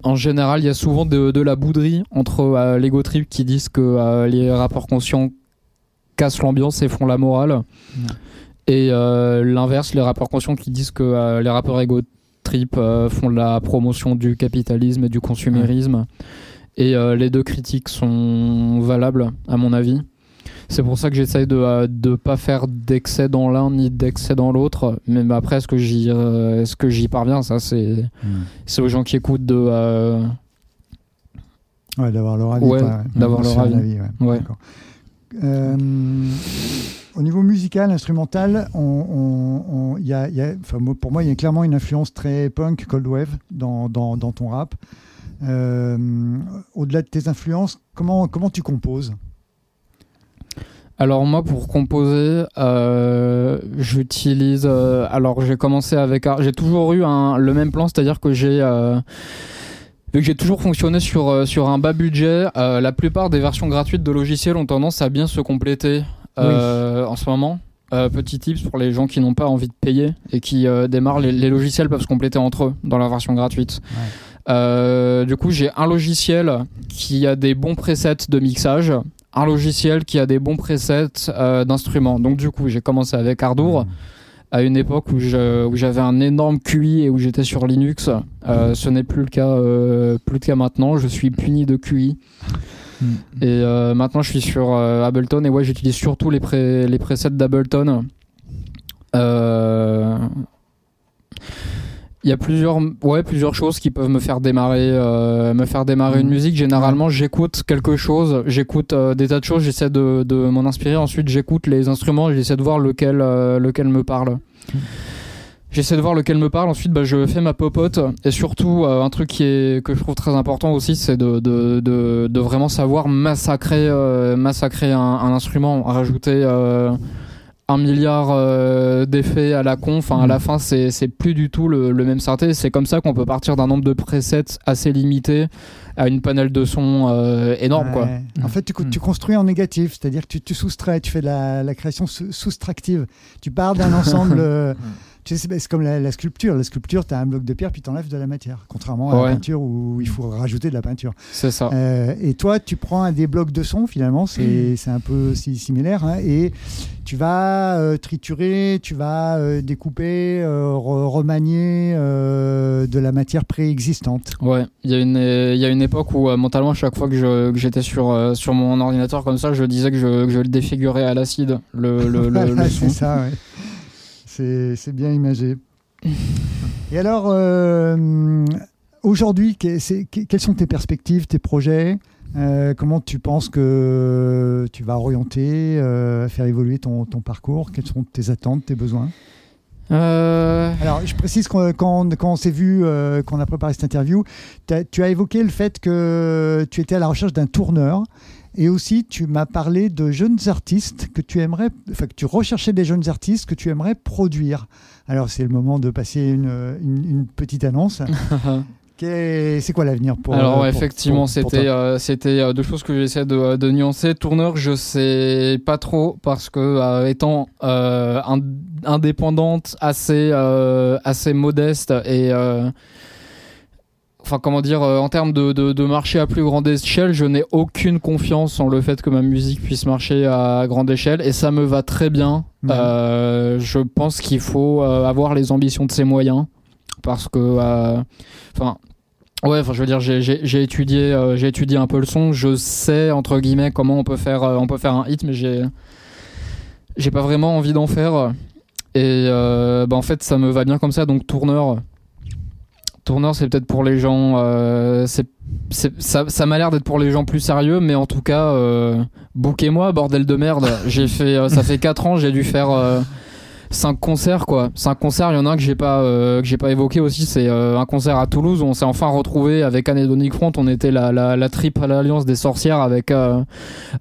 en général, il y a souvent de, de la bouderie entre euh, l'ego trip qui disent que les rapports conscients cassent l'ambiance et font la morale, et l'inverse, les rapports conscients qui disent que les rapports ego trip font la promotion du capitalisme et du consumérisme. Et euh, les deux critiques sont valables, à mon avis. C'est pour ça que j'essaye de ne euh, pas faire d'excès dans l'un ni d'excès dans l'autre. Mais après, est-ce que j'y euh, est-ce que j'y parviens? Ça, c'est c'est aux gens qui écoutent de. Ouais, d'avoir leur avis. Ouais, d'avoir leur avis. ouais. au niveau musical, instrumental, on, y a, y a, pour moi, il y a clairement une influence très punk, cold wave dans, dans, dans ton rap. Euh, au-delà de tes influences, comment, comment tu composes? Alors moi pour composer, euh, j'utilise. Euh, alors j'ai commencé avec, j'ai toujours eu un, le même plan, c'est-à-dire que j'ai vu que j'ai toujours fonctionné sur, sur un bas budget, la plupart des versions gratuites de logiciels ont tendance à bien se compléter en ce moment. petit tips pour les gens qui n'ont pas envie de payer et qui démarrent, les, logiciels peuvent se compléter entre eux dans la version gratuite. Euh, du coup, j'ai un logiciel qui a des bons presets de mixage, un logiciel qui a des bons presets euh, d'instruments. Donc, du coup, j'ai commencé avec Ardour. À une époque où, j'avais un énorme QI et où j'étais sur Linux, euh, ce n'est plus le cas, plus le cas maintenant. Je suis puni de QI. Hmm. Et maintenant, je suis sur Ableton et ouais, j'utilise surtout les, les presets d'Ableton. Il y a plusieurs, ouais, plusieurs choses qui peuvent me faire démarrer, euh, me faire démarrer une mm. musique. Généralement, j'écoute quelque chose, j'écoute euh, des tas de choses, j'essaie de, de m'en inspirer. Ensuite, j'écoute les instruments j'essaie de voir lequel, euh, lequel me parle. Mm. J'essaie de voir lequel me parle. Ensuite, bah, je fais ma popote. Et surtout, un truc qui est, que je trouve très important aussi, c'est de, de, de, de, vraiment savoir massacrer, massacrer un, un, instrument, rajouter un milliard euh, d'effets à la con. Enfin, à la mm. fin, c'est plus du tout le, même synthé. C'est comme ça qu'on peut partir d'un nombre de presets assez limité à une panel de son euh, énorme. Quoi. En fait, tu, tu, mm. construis en négatif, c'est-à-dire que tu, tu, soustrais, tu fais de la, la création soustractive. Tu pars d'un ensemble. Tu sais, c'est comme la, sculpture. La sculpture, tu as un bloc de pierre, puis tu enlèves de la matière. Contrairement à la peinture où il faut rajouter de la peinture. C'est ça. Euh, et toi, tu prends un des blocs de son, finalement, c'est un peu similaire. Hein, et tu vas euh, triturer, tu vas euh, découper, remanier de la matière préexistante. Ouais, il y, a une, y a une époque où mentalement, à chaque fois que j'étais sur, sur mon ordinateur comme ça, je disais que je, que je le défigurais à l'acide, le, le, le, le son. C'est ça, ouais. C'est bien imagé. Et alors, euh, aujourd'hui, quelles sont tes perspectives, tes projets euh, Comment tu penses que tu vas orienter, euh, faire évoluer ton, parcours? Quelles sont tes attentes, tes besoins? Alors, je précise quand, quand, on s'est vu, quand on a préparé cette interview, tu as évoqué le fait que tu étais à la recherche d'un tourneur. Et aussi, tu m'as parlé de jeunes artistes que tu aimerais, enfin que tu recherchais des jeunes artistes que tu aimerais produire. Alors c'est le moment de passer une, petite annonce. C'est quoi l'avenir pour Alors effectivement, c'était euh, c'était euh, deux choses que j'essaie de, de, nuancer. Tourneur, je sais pas trop parce que euh, étant indépendante, assez assez modeste et enfin comment dire, euh, en termes de, de, marché à plus grande échelle, je n'ai aucune confiance en le fait que ma musique puisse marcher à grande échelle et ça me va très bien. Euh, je pense qu'il faut euh, avoir les ambitions de ses moyens parce que, enfin. Ouais, enfin, je veux dire, j'ai étudié, j'ai étudié un peu le son. Je sais entre guillemets comment on peut faire, on peut faire un hit, mais j'ai, j'ai pas vraiment envie d'en faire. Et bah, en fait, ça me va bien comme ça. Donc, tourneur, Tourneur, c'est peut-être pour les gens. Euh, c'est, ça, ça m'a l'air d'être pour les gens plus sérieux, mais en tout cas, euh, bouquez-moi, bordel de merde. J'ai fait, euh, ça fait 4 ans, j'ai dû faire cinq concerts quoi. Cinq concerts, il y en a un que j'ai pas que j'ai pas évoqué aussi, c'est un concert à Toulouse où on s'est enfin retrouvé avec Anedonic Front. On était la la, la trip à l'alliance des sorcières avec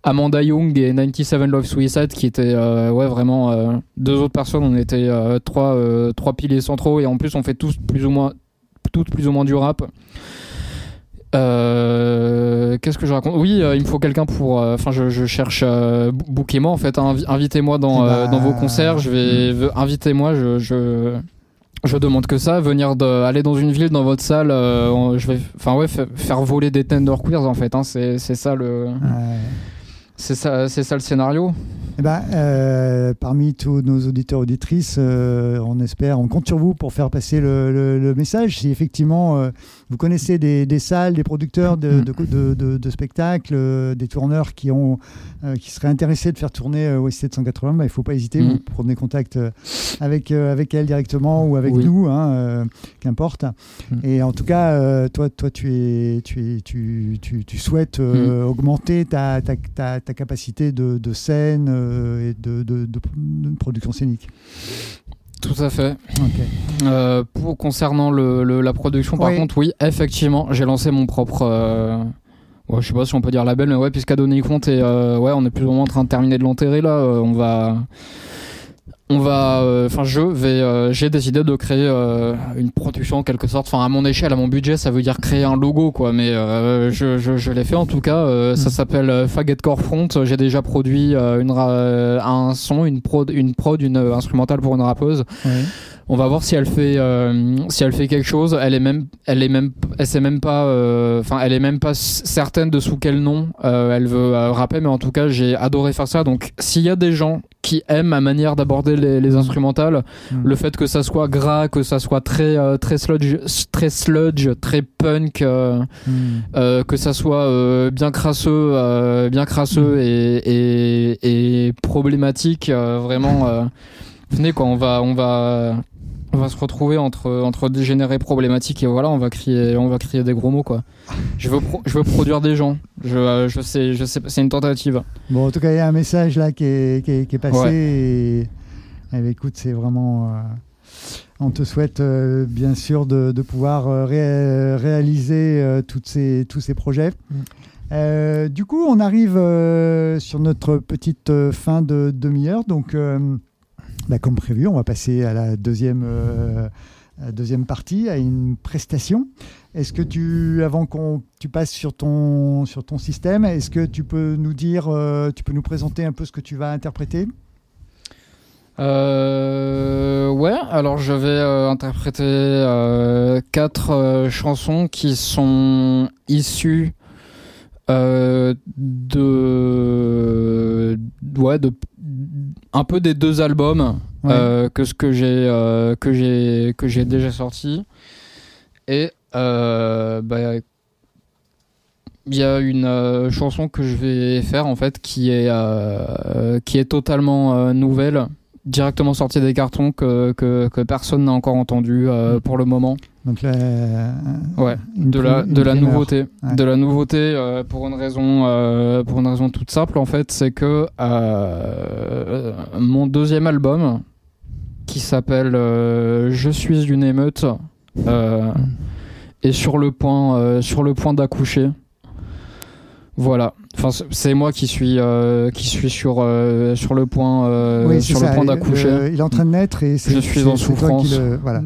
Amanda Young et 97 Love Suicide qui étaient ouais vraiment deux autres personnes. On était trois trois piliers centraux et en plus on fait tous plus ou moins toutes plus ou moins du rap. Euh, qu'est-ce que je raconte? Oui, euh, il me faut quelqu'un pour. Euh, enfin, je, cherche. Bouquez-moi en fait. invitez-moi dans, eh dans vos bah, concerts. Je vais. Invitez-moi. Je, je, je, demande que ça. Venir de, aller dans une ville, dans votre salle. je vais. Enfin, ouais, faire voler des tender queers en fait. Hein, c'est ça le. C'est ça, ça le scénario? Eh ben, euh, parmi tous nos auditeurs auditrices, euh, on espère, on compte sur vous pour faire passer le, message. Si effectivement euh, vous connaissez des, salles, des producteurs de, mm. spectacles, des tourneurs qui ont, qui seraient intéressés de faire tourner West 180, bah, il ne faut pas hésiter. Vous mm. prenez contact avec avec elle directement ou avec nous, hein, qu'importe. Mm. Et en tout cas, toi, toi, tu es, tu es, tu, tu, souhaites augmenter ta, ta, ta ta capacité de, scène euh, et de, production scénique. Tout à fait. Euh, pour, concernant le, la production, par contre, oui, effectivement, j'ai lancé mon propre. Euh, je sais pas si on peut dire label, mais ouais, puisqu'Adonic Front et ouais, on est plus ou moins en train de terminer de l'enterrer là. on va on va, euh, enfin, je vais, euh, j'ai décidé de créer euh, une production en quelque sorte, enfin, à mon échelle, à mon budget, ça veut dire créer un logo, quoi. Mais je, je, je l'ai fait en tout cas. Ça mm. s'appelle Faggot Front. J'ai déjà produit une un son, une prod, une prod, une instrumentale pour une rappeuse. On va voir si elle fait euh, si elle fait quelque chose. Elle est même elle est même elle sait même pas euh, enfin elle est même pas certaine de sous quel nom euh, elle veut rapper mais en tout cas j'ai adoré faire ça. Donc s'il y a des gens qui aiment ma manière d'aborder les, instrumentales, hmm. le fait que ça soit gras, que ça soit très très sludge, très sludge, très punk, hmm. que ça soit bien crasseux, bien crasseux hmm. et, et, et problématique, vraiment. venez quoi, on va on va on va se retrouver entre entre dégénérés problématiques et voilà on va crier on va crier des gros mots quoi je veux je veux produire des gens je, je sais je sais c'est une tentative bon en tout cas il y a un message là qui est, qui est, passé et, eh ben, écoute c'est vraiment euh, on te souhaite euh, bien sûr de, de pouvoir euh, réaliser toutes ces, tous ces projets. Mm. du coup, on arrive sur notre petite fin de demi-heure. Donc, bah, comme prévu, on va passer à la deuxième, euh, deuxième partie, à une prestation. Est-ce que tu, avant qu'on tu passes sur ton, sur ton système, est-ce que tu peux nous dire, euh, tu peux nous présenter un peu ce que tu vas interpréter? Euh, ouais, alors je vais interpréter quatre chansons qui sont issues de, ouais, de un peu des deux albums euh, que ce que j'ai euh, que j'ai que j'ai déjà sorti. Et euh, bah, il y a une chanson que je vais faire en fait qui est qui est totalement nouvelle directement sortie des cartons que, que, que personne n'a encore entendu mm. pour le moment. Donc là, ouais, de la de la nouveauté, de la nouveauté pour une raison euh, pour une raison toute simple en fait, c'est que euh, mon deuxième album qui s'appelle euh, Je suis une émeute est sur le point sur le point d'accoucher. Voilà. Enfin, c'est moi qui suis qui suis sur sur le point sur le point d'accoucher. il est en train de naître et je suis en souffrance. voilà.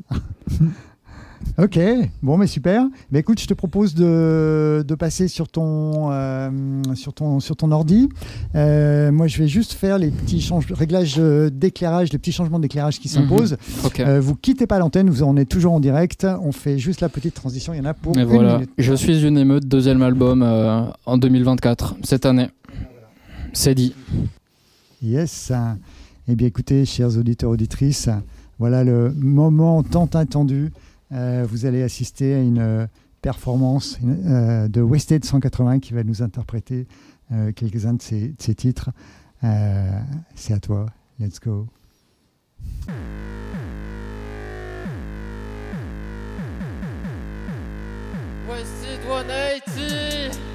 Ok, bon, mais super. Mais écoute, je te propose de, de passer sur ton, euh, sur ton, sur ton ordi. Euh, moi, je vais juste faire les petits réglages d'éclairage, les petits changements d'éclairage qui s'imposent. Mhm. Euh, vous quittez pas l'antenne, vous en êtes toujours en direct. On fait juste la petite transition. Il y en a pour. Et voilà. Je suis une émeute, deuxième album en 2024, cette année. C'est dit. Yes. Eh bien, écoutez, chers auditeurs, auditrices, voilà le moment tant attendu. Euh, vous allez assister à une euh, performance euh, de Wasted 180 qui va nous interpréter quelques-uns de ces, titres. C'est à toi. Let's go. Wasted 180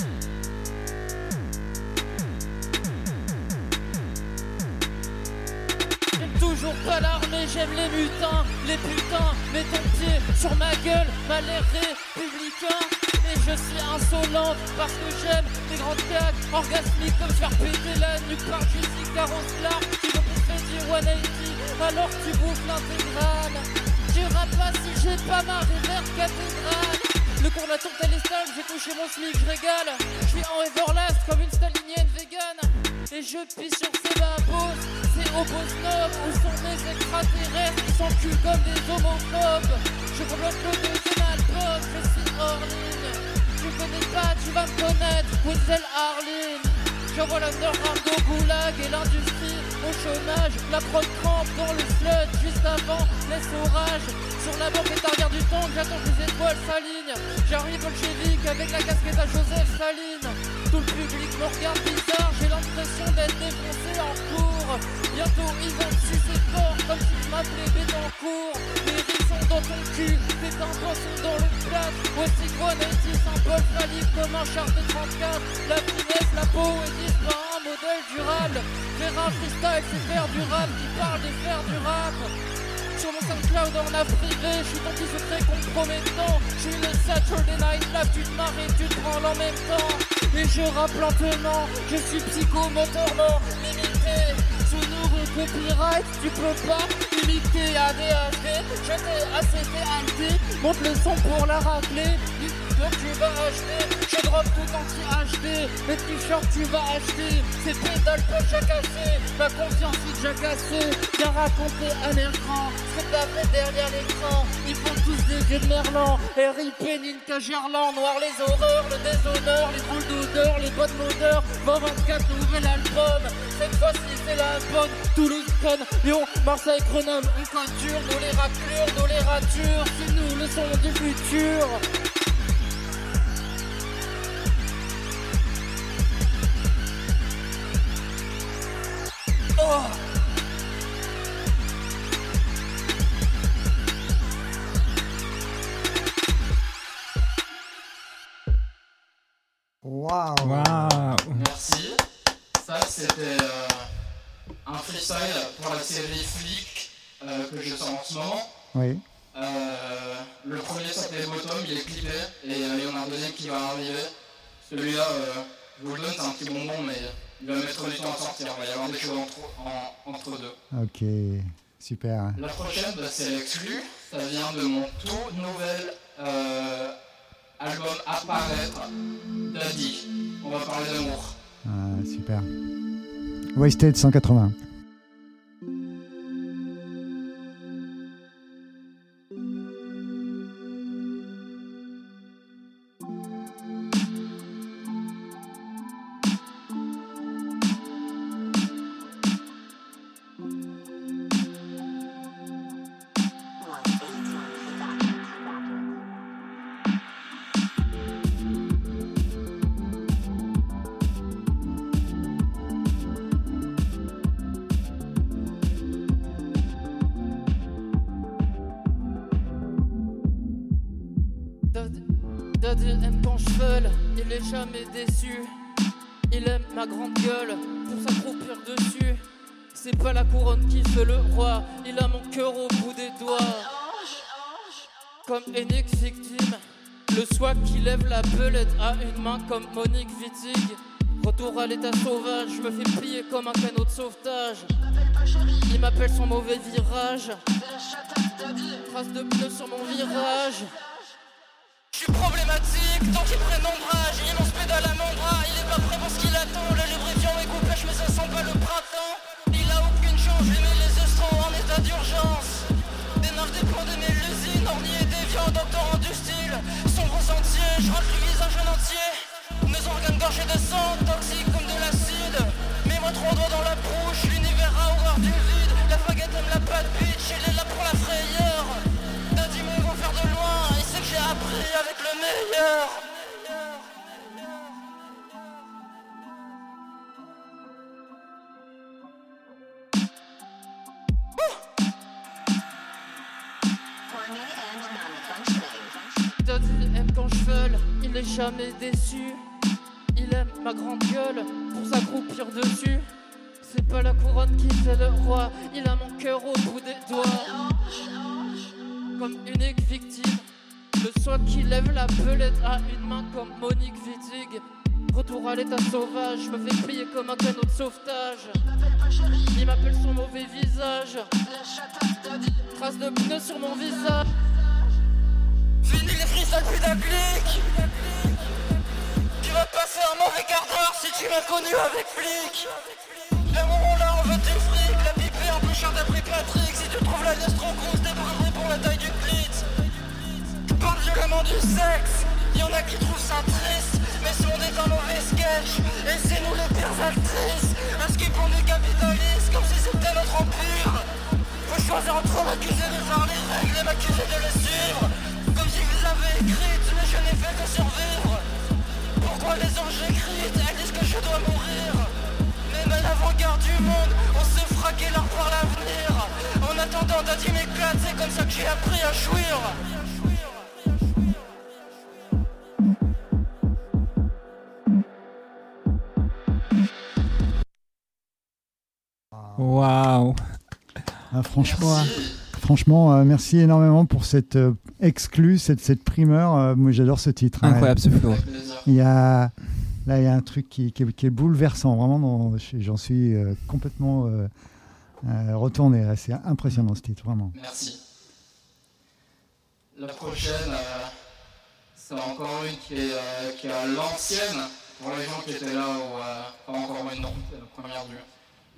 toujours pas l'armée, j'aime les mutins, les putains, mets ton pied sur ma gueule, mal républicain. Et je suis insolente parce que j'aime les grandes caques orgasmiques comme faire péter la nuque par Jessie Carouslar qui vont bouffer du 180 alors tu bouffes l'intégrale. Tu pas si j'ai pas ma réverse cathédrale. Le cours de la tour j'ai touché mon smic, je régale. Je suis en Everlast comme une stalinienne vegan. Et je pisse sur ces babos, snobs Où sont mes extraterrestres qui s'enculent comme des homophobes. Je bloque le deuxième album, je suis hors ligne Tu connais pas, tu vas me connaître, Whistle Arline J'envoie l'underground au goulag et l'industrie au chômage. La prod crampe dans le sludge juste avant l'essorage Sur la banquette arrière du temps, j'attends que les étoiles s'alignent. J'arrive bolchevique avec la casquette à Joseph Saline tout le public me regarde bizarre, j'ai l'impression d'être défoncé en cours. Bientôt ils vont sucer fort comme si je m'appelais Bétancourt. Les sont dans ton cul, tes tympans sont dans le plat. Voici Guanati, symbole phallique comme un char de 34. La finesse, la peau et un modèle durable. Faire un freestyle, c'est faire du qui parle de faire du rap. Sur mon SoundCloud en Afrique, je suis ton petit secret compromettant. Je suis le Saturday Night Live, tu te maries, tu te branles en même temps. Et je rappe lentement, je suis psychomotorement limité. Sous nos copyright, tu peux pas imiter ADHD. Je t'ai fait monte le son pour la racler que tu vas acheter. Je drop tout anti-HD. Les t-shirts tu vas acheter. Ces pédales peuvent jacasser. Ma confiance est jacassée. Bien raconter à l'écran. Ce que t'as fait derrière l'écran. Ils font tous des jeux de Merlan. R.I.P. Ninka Gerland. Noir les horreurs, le déshonneur, les drôles d'odeur, les bonnes odeurs. 24 nouvel album. Cette fois-ci c'est la bonne. Toulouse, Cannes, Lyon, Marseille, Grenoble. On conture, nous les raclures, nous les ratures. C'est nous le son du futur. Waouh wow. Merci. Ça, c'était euh, un freestyle pour la série Flick euh, que je sors en ce moment. Oui. Euh, le premier s'appelait Bottom, il est clippé, et il y en a un deuxième qui va arriver. Celui-là, je vous le donne, c'est un petit bonbon, mais il va mettre du temps à sortir. Il va y avoir des choses entre, deux. Ok, super. La prochaine, bah, c'est l'exclu. Ça vient de mon tout nouvel euh, album Apparaître, Daddy. On va parler d'amour. Ah, super. Wasted 180. Comme Monique Wittig. Retour à l'état sauvage, je me fais plier comme un canot de sauvetage. Il m'appelle son mauvais virage. Trace de pneus sur mon virage. Je suis problématique, tant qu'il prennent ombrage, il lance pédale à mon bras, il est pas prêt pour ce qu'il attend, le lubrifiant est coupé, mais ça sent pas le printemps. Il a aucune chance, je lui mets les estros en d'urgence. Des points de mes l'usine, ornier et déviant, doctorant du style. Sombre sentier, je rentre le visage en entier. Mes organes gorgés de sang, toxiques comme de l'acide Mets-moi trois doigts dans la bouche, l'univers a horreur du vide La baguette aime la patte bitch, elle est là pour la frayeur Daddy me vont faire de loin, il sait que j'ai appris avec le meilleur jamais déçu il aime ma grande gueule pour s'accroupir dessus. C'est pas la couronne qui fait le roi, il a mon cœur au bout des doigts. Comme unique victime, le soin qui lève la pelette à une main comme Monique Wittig. Retour à l'état sauvage, me fais plier comme un canot de sauvetage. Il m'appelle son mauvais visage. Trace de pneus sur mon visage. Fini les frissons plus d'un clic. Tu vas passer un mauvais quart d'heure si tu m'as connu avec flic. À moment là on veut tes fric, la pipe est un peu chère d'après Patrick. Si tu trouves la liesse trop grosse, t'es pour la taille du clit. Tu parles violemment du sexe, y'en a qui trouvent ça triste. Mais si on est un mauvais sketch Et c'est nous les pires actrices Un skip pour des capitalistes Comme si c'était notre empire Faut choisir entre m'accuser de faire les règles Et m'accuser de les suivre Avez écrites Mais je n'ai fait que survivre. Pourquoi les anges écrites Elles disent que je dois mourir? Même à l'avant-garde du monde On se fraqué l'art par l'avenir. En attendant d'Adi m'éclate C'est comme ça que j'ai appris à jouir. Waouh. Ah, Franchement, franchement euh, merci énormément pour cette euh, exclue, cette, cette primeur. Euh, moi, j'adore ce titre. Hein. Incroyable ce flow. Il y a, là, il y a un truc qui, qui, est, bouleversant. Vraiment, j'en suis complètement retourné. C'est impressionnant ce titre, vraiment. Merci. La prochaine, c'est encore une qui est, qui est à l'ancienne. Pour les gens qui étaient là, ou pas encore une, non, c'est la première du.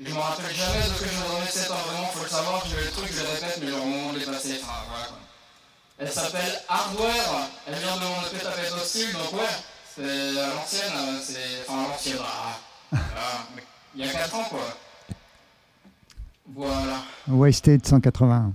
Je me rappelle jamais de ce que je donnais 7 ans, vraiment, faut le savoir, j'ai le truc, je le répète, mais au moment de les passer, enfin voilà quoi. Elle s'appelle Hardware, elle vient de mon EP Tapette Hostile, donc ouais, c'est à l'ancienne, c'est. Enfin l'ancienne, il y a 4 ans quoi. Voilà. Wasted 181.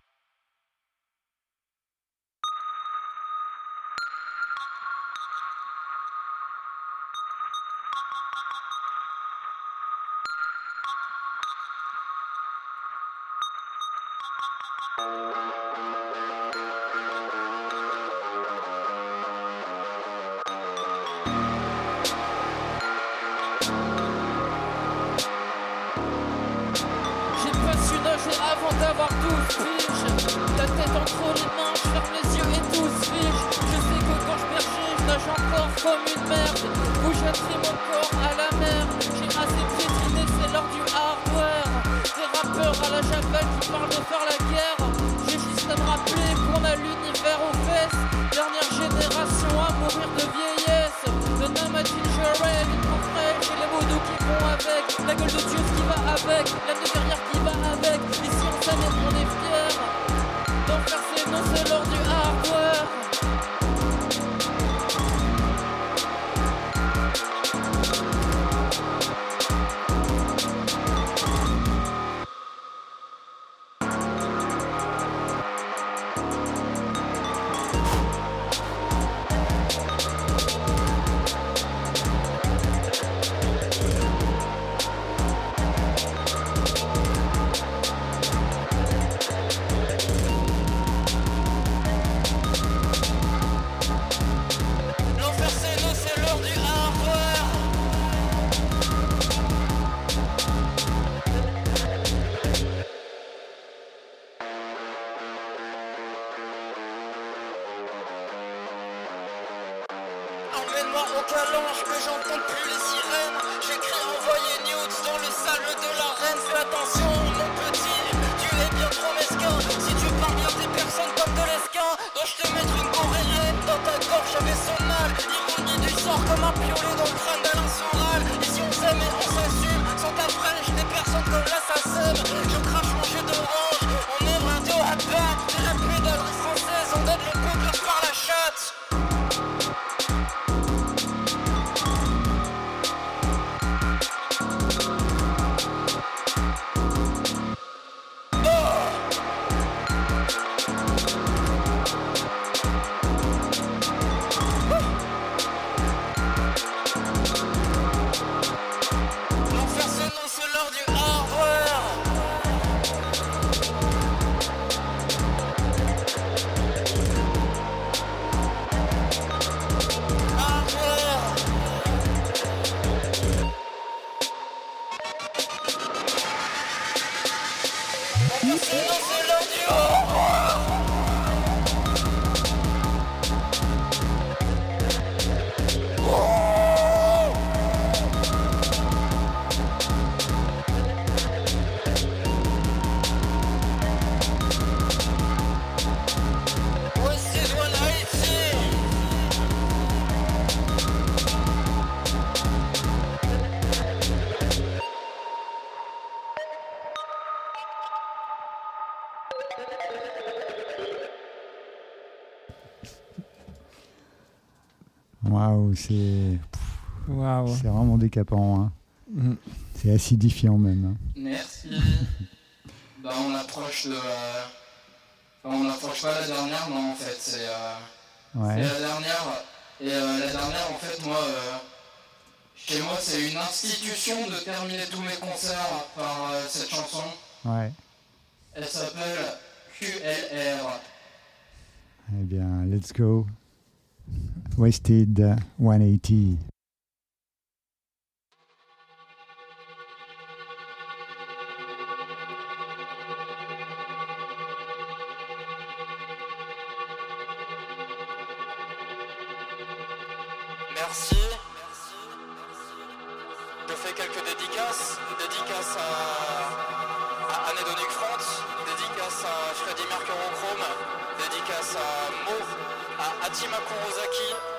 faire la guerre. J'ai juste à me rappeler qu'on a l'univers aux fesses. Dernière génération à mourir de vieillesse. Le nom à Tingeray, pour j'ai les mots qui vont avec. La gueule de Dieu qui va avec, la de derrière qui va avec. C'est. C'est vraiment décapant. Hein. Mm. C'est acidifiant même. Hein. Merci. bah, on approche de. Euh, enfin, on n'approche pas la dernière, non, en fait. C'est euh, la dernière. Et euh, la dernière, en fait, moi. Chez moi, c'est une institution de terminer tous mes concerts par cette chanson. Ouais. Elle s'appelle QLR. Eh bien, let's go. Wasted uh, 180. Atima Kurosaki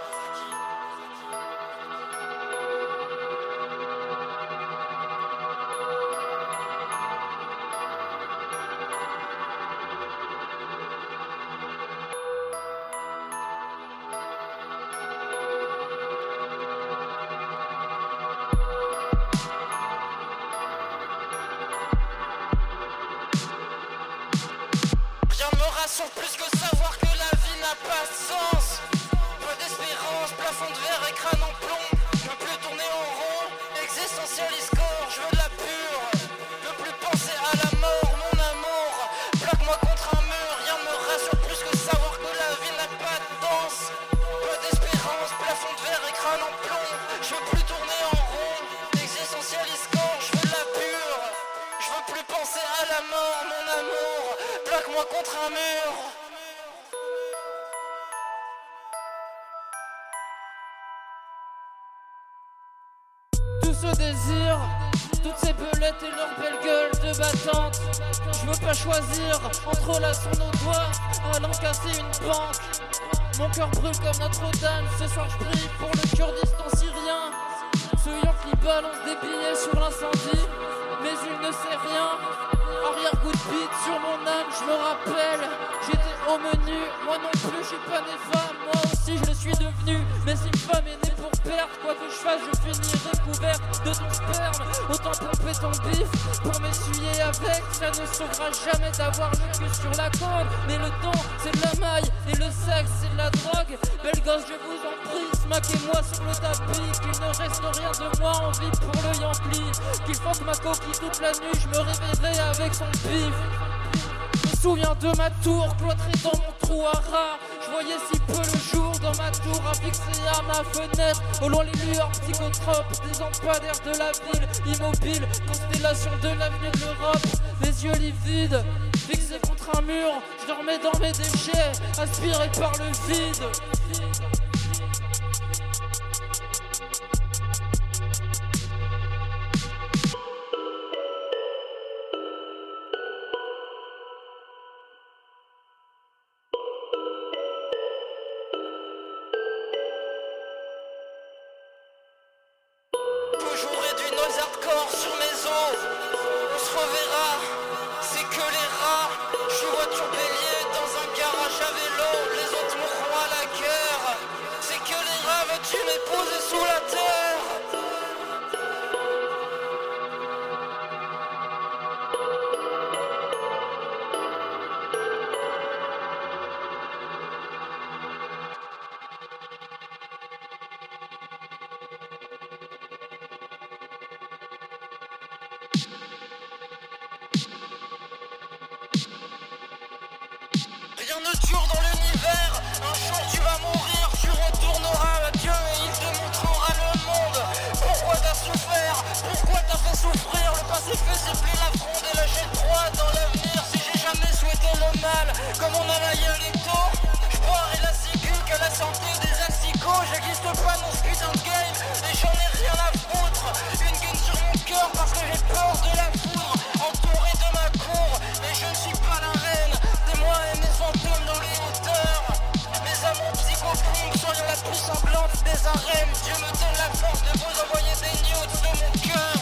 de la ville, immobile, constellation de l'avenir de l'Europe, les yeux livides, fixés contre un mur, je dormais dans mes déchets, aspiré par le vide. Sanglante des arènes. Dieu me donne la force de vous envoyer des nudes de mon cœur.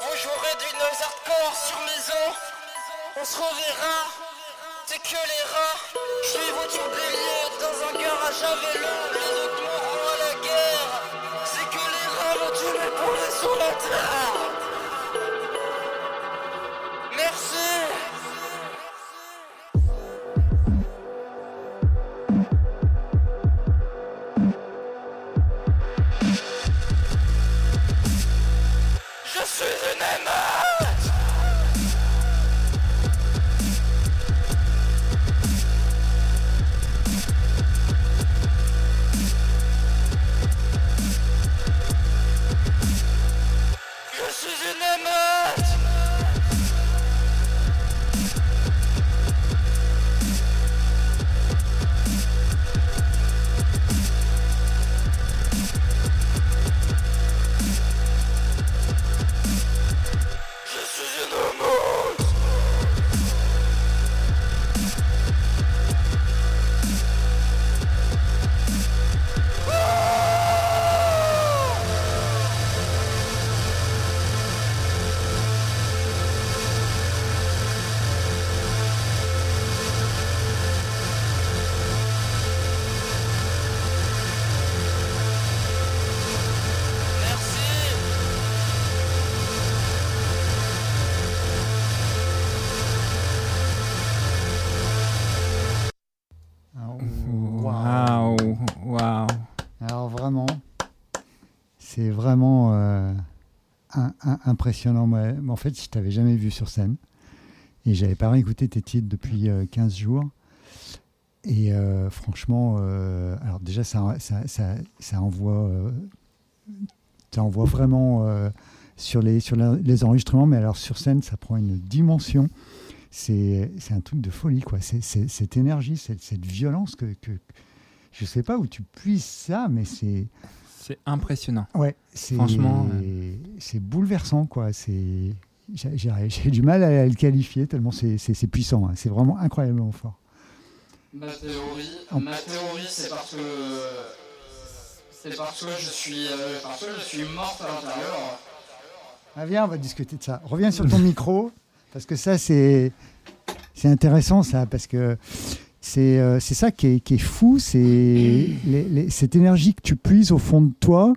Vous jouerez du noise hardcore sur maison. On se reverra. C'est que les rats. Je suis votre délire dans un garage à vélo. Les autres mourront à la guerre. C'est que les rats vont les poulets sur la terre. Impressionnant. Moi, en fait, je t'avais jamais vu sur scène et j'avais pas réécouté tes titres depuis euh, 15 jours. Et euh, franchement, euh, alors déjà, ça, ça, ça, envoie, euh, ça envoie vraiment euh, sur, les, sur les enregistrements, mais alors sur scène, ça prend une dimension. C'est un truc de folie, quoi. C'est- cette énergie, cette, cette violence que, que je sais pas où tu puisses ça, mais c'est C'est impressionnant. ouais, c'est Franchement, c'est bouleversant, quoi. C'est j'ai du mal à le qualifier tellement c'est puissant. hein. C'est vraiment incroyablement fort. Ma théorie, En- ma théorie c'est parce que c'est parce que je suis euh, parce que je suis morte à l'intérieur. Ah, viens, on va discuter de ça. Reviens sur ton micro parce que ça c'est c'est intéressant ça parce que c'est euh, c'est ça qui est, fou, c'est cette énergie que tu puises au fond de toi.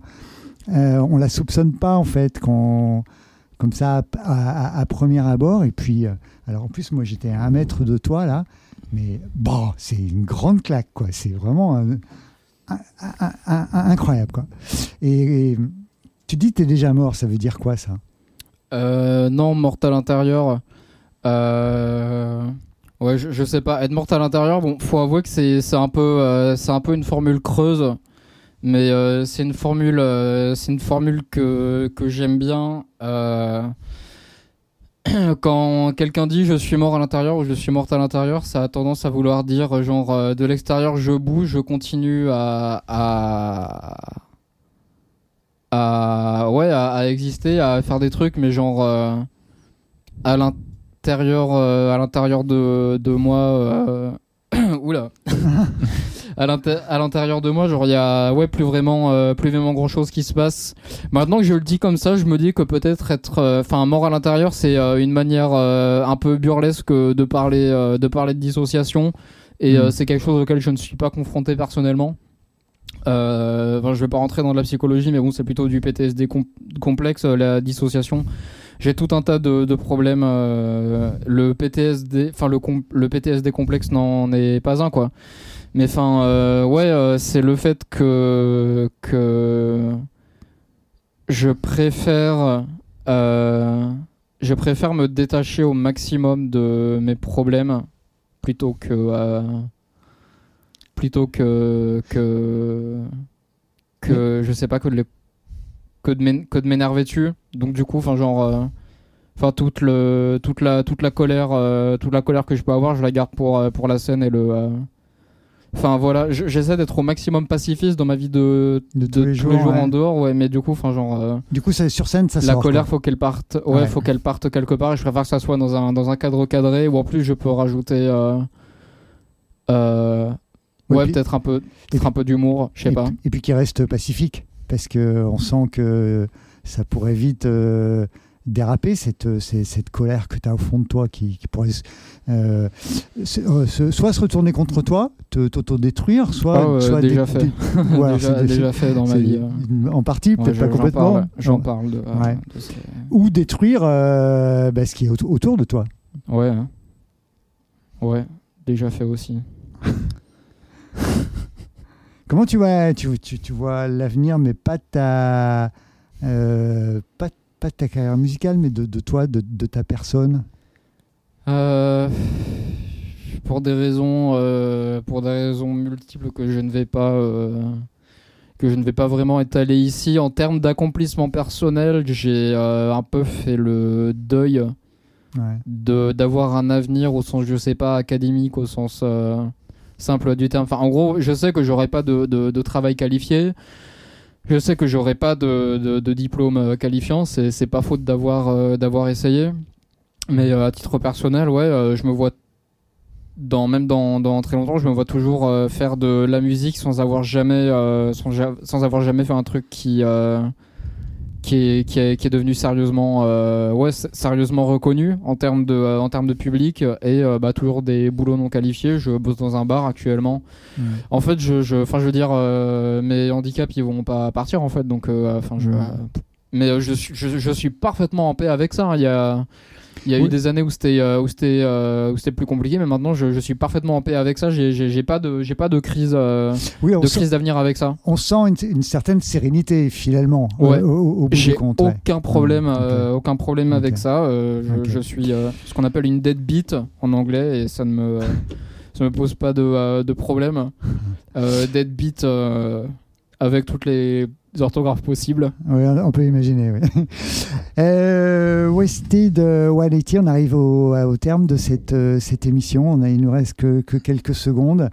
euh, on la soupçonne pas en fait quand comme ça à, premier abord et puis euh, alors en plus moi j'étais à un mètre de toi là mais bon c'est une grande claque quoi c'est vraiment euh, incroyable quoi et, et tu dis que tu es déjà mort ça veut dire quoi ça? Euh, non, l'intérieur. Euh... Ouais, je, je sais pas. Être morte à l'intérieur, bon, faut avouer que c'est un peu euh, un peu une formule creuse, mais euh, c'est une formule euh, c'est une formule que que j'aime bien. Quand quelqu'un dit je suis mort à l'intérieur ou je suis morte à l'intérieur, ça a tendance à vouloir dire genre de l'extérieur je bouge, je continue à, à à ouais à, à exister, à faire des trucs, mais genre à l'intérieur euh, à l'intérieur de, de moi. euh, Oula. à l'inté- à l'intérieur de moi, genre il y a ouais plus vraiment euh, plus vraiment grand chose qui se passe. Maintenant que je le dis comme ça, je me dis que peut-être être euh, enfin mort à l'intérieur, c'est euh, une manière un peu burlesque de parler de parler de dissociation et Mm. c'est quelque chose auquel je ne suis pas confronté personnellement. Euh, enfin, je vais pas rentrer dans la psychologie, mais bon, c'est plutôt du PTSD com- complexe, la dissociation. J'ai tout un tas de, de problèmes. euh, le PTSD, enfin le, com- le PTSD complexe n'en est pas un, quoi. Mais enfin, euh, ouais, euh, c'est le fait que que je préfère je préfère me détacher au maximum de mes problèmes plutôt que plutôt que que que je sais pas que de les que de de m'énerver dessus. Donc du coup, enfin genre, euh, enfin toute le toute la toute la colère euh, toute la colère que je peux avoir, je la garde pour euh, pour la scène et le. Enfin voilà, je- j'essaie d'être au maximum pacifiste dans ma vie de, De tous les jours, ouais. en dehors, ouais, mais du coup, enfin genre. euh, Du coup, ça, sur scène, ça la sort. colère, quoi. faut qu'elle parte. Ouais, Ouais. faut qu'elle parte quelque part. Et je préfère que ça soit dans un dans un cadre cadré ou en plus je peux rajouter. euh, euh, Ouais, peut-être un peu, peut-être un peu d'humour. Je sais pas. et puis qui reste pacifique, parce que on sent que ça pourrait vite euh, déraper cette, cette, cette colère que tu as au fond de toi qui, qui pourrait euh, se- euh, soit se retourner contre toi, te t'autodétruire, soit, ouais, soit déjà dé- fait. voilà, déjà, déjà fait dans ma vie. euh. En partie, Ouais, peut-être pas complètement. J'en parle de, euh, Ouais. de ces- Ou détruire euh, bah, ce qui est au- autour de toi. Ouais. hein. Ouais, déjà fait aussi. Comment tu vois, tu, tu, tu vois l'avenir, mais pas ta, euh, pas, pas de ta carrière musicale, mais de, de toi, de, de ta personne? Euh, pour des raisons, euh, pour des raisons multiples que je ne vais pas, que je ne vais pas vraiment étaler ici. En termes d'accomplissement personnel, j'ai un peu fait le deuil Ouais. de d'avoir un avenir au sens, je sais pas, académique, au sens simple du terme. En gros, je sais que j'aurai pas de, de, travail qualifié. Je sais que j'aurai pas de, de, diplôme euh, qualifiant. C'est pas faute d'avoir euh, d'avoir essayé. Mais euh, à titre personnel, ouais, je me vois dans même dans, dans très longtemps, je me vois toujours faire de la musique sans avoir jamais sans, sans avoir jamais fait un truc qui qui est, qui est, qui est devenu sérieusement euh, ouais sérieusement reconnu en termes de euh, en termes de public et euh, bah, toujours des boulots non qualifiés. Je bosse dans un bar actuellement. En fait je je je veux dire mes handicaps ils vont pas partir en fait. Donc enfin je mais je suis je, je suis parfaitement en paix avec ça hein. il y a il y a eu des années où c'était euh, où c'était euh, où c'était plus compliqué mais maintenant je, je suis parfaitement en paix avec ça j'ai pas de j'ai pas de crise euh, Oui, de sent, crise d'avenir avec ça on sent une, une certaine sérénité finalement Ouais. au, bout J'ai du compte. ouais. aucun problème, Mm, aucun problème avec ça. Je, suis ce qu'on appelle une deadbeat en anglais et ça ne me, ça me pose pas de, de problème. Euh, deadbeat avec toutes les orthographes possibles. Oui, on peut imaginer. Oui. euh, Wasted euh, 180, on arrive au, au terme de cette, euh, cette émission. On a, il nous reste que, que quelques secondes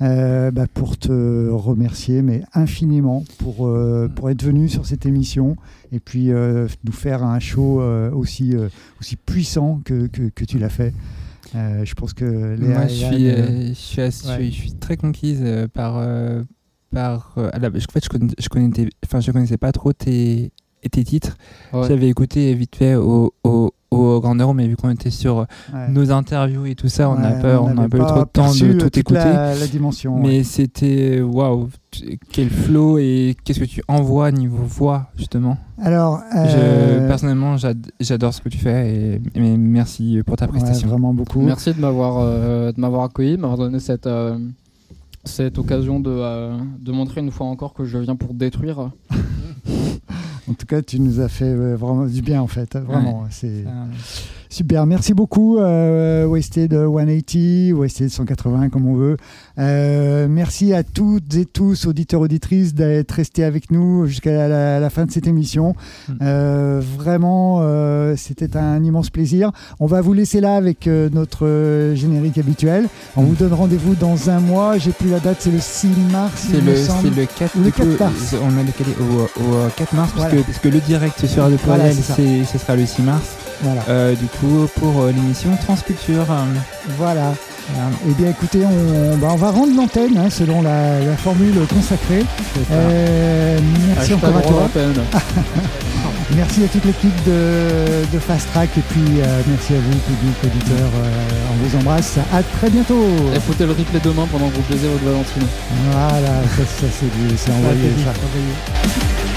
euh, bah, pour te remercier, mais infiniment, pour, euh, pour être venu sur cette émission et puis euh, nous faire un show euh, aussi, euh, aussi puissant que, que, que tu l'as fait. Euh, je pense que Léa Moi, je suis, euh, euh, je, suis assez- ouais. je suis- je suis très conquise euh, par. Par euh, à la- en fait, je, connais, je, connaissais, enfin, je connaissais pas trop tes, tes titres. Ouais. J'avais écouté vite fait au, au, au Grand Euro, mais vu qu'on était sur euh, ouais. nos interviews et tout ça, on n'a Ouais, pas, on n'a pas eu trop de temps de euh, tout écouter. La, la dimension. ouais. Mais c'était waouh, quel flow et qu'est-ce que tu envoies niveau voix justement. Alors, Je, personnellement, j'ad- j'adore ce que tu fais et, et merci pour ta ouais, prestation. vraiment beaucoup. Merci de m'avoir euh, de m'avoir accueilli, de m'avoir donné cette euh, cette occasion de, euh, de montrer une fois encore que je viens pour détruire. En tout cas, tu nous as fait euh, vraiment du bien en fait. Vraiment, c'est super. Merci beaucoup, euh, Wasted 180, Wasted 180 comme on veut. Euh, merci à toutes et tous, auditeurs, auditrices, d'être restés avec nous jusqu'à la, la fin de cette émission. Mm. Euh, vraiment, euh, c'était un immense plaisir. On va vous laisser là avec euh, notre euh, générique habituel. On vous donne rendez-vous dans un mois. J'ai plus la date, c'est le 6 mars. C'est le, me semble. c'est le 4, Le du coup, 4 mars. On a décalé au, au 4 mars parce, que, parce que le direct Voilà, ça. c'est, ce sera le 6 mars. Voilà. Euh, du coup, pour euh, l'émission Transculture. euh, voilà. voilà. Eh bien, écoutez, on, bah, on va rendre l'antenne hein, selon la, la formule consacrée. Euh, merci encore à toi. Merci à toute l'équipe de, de Fast Track et puis euh, merci à vous, public, auditeurs. euh, on vous embrasse. À très bientôt. Écoutez le replay demain pendant que vous plaisez votre Valentine. Voilà, ça, ça, c'est du- c'est envoyé. ça.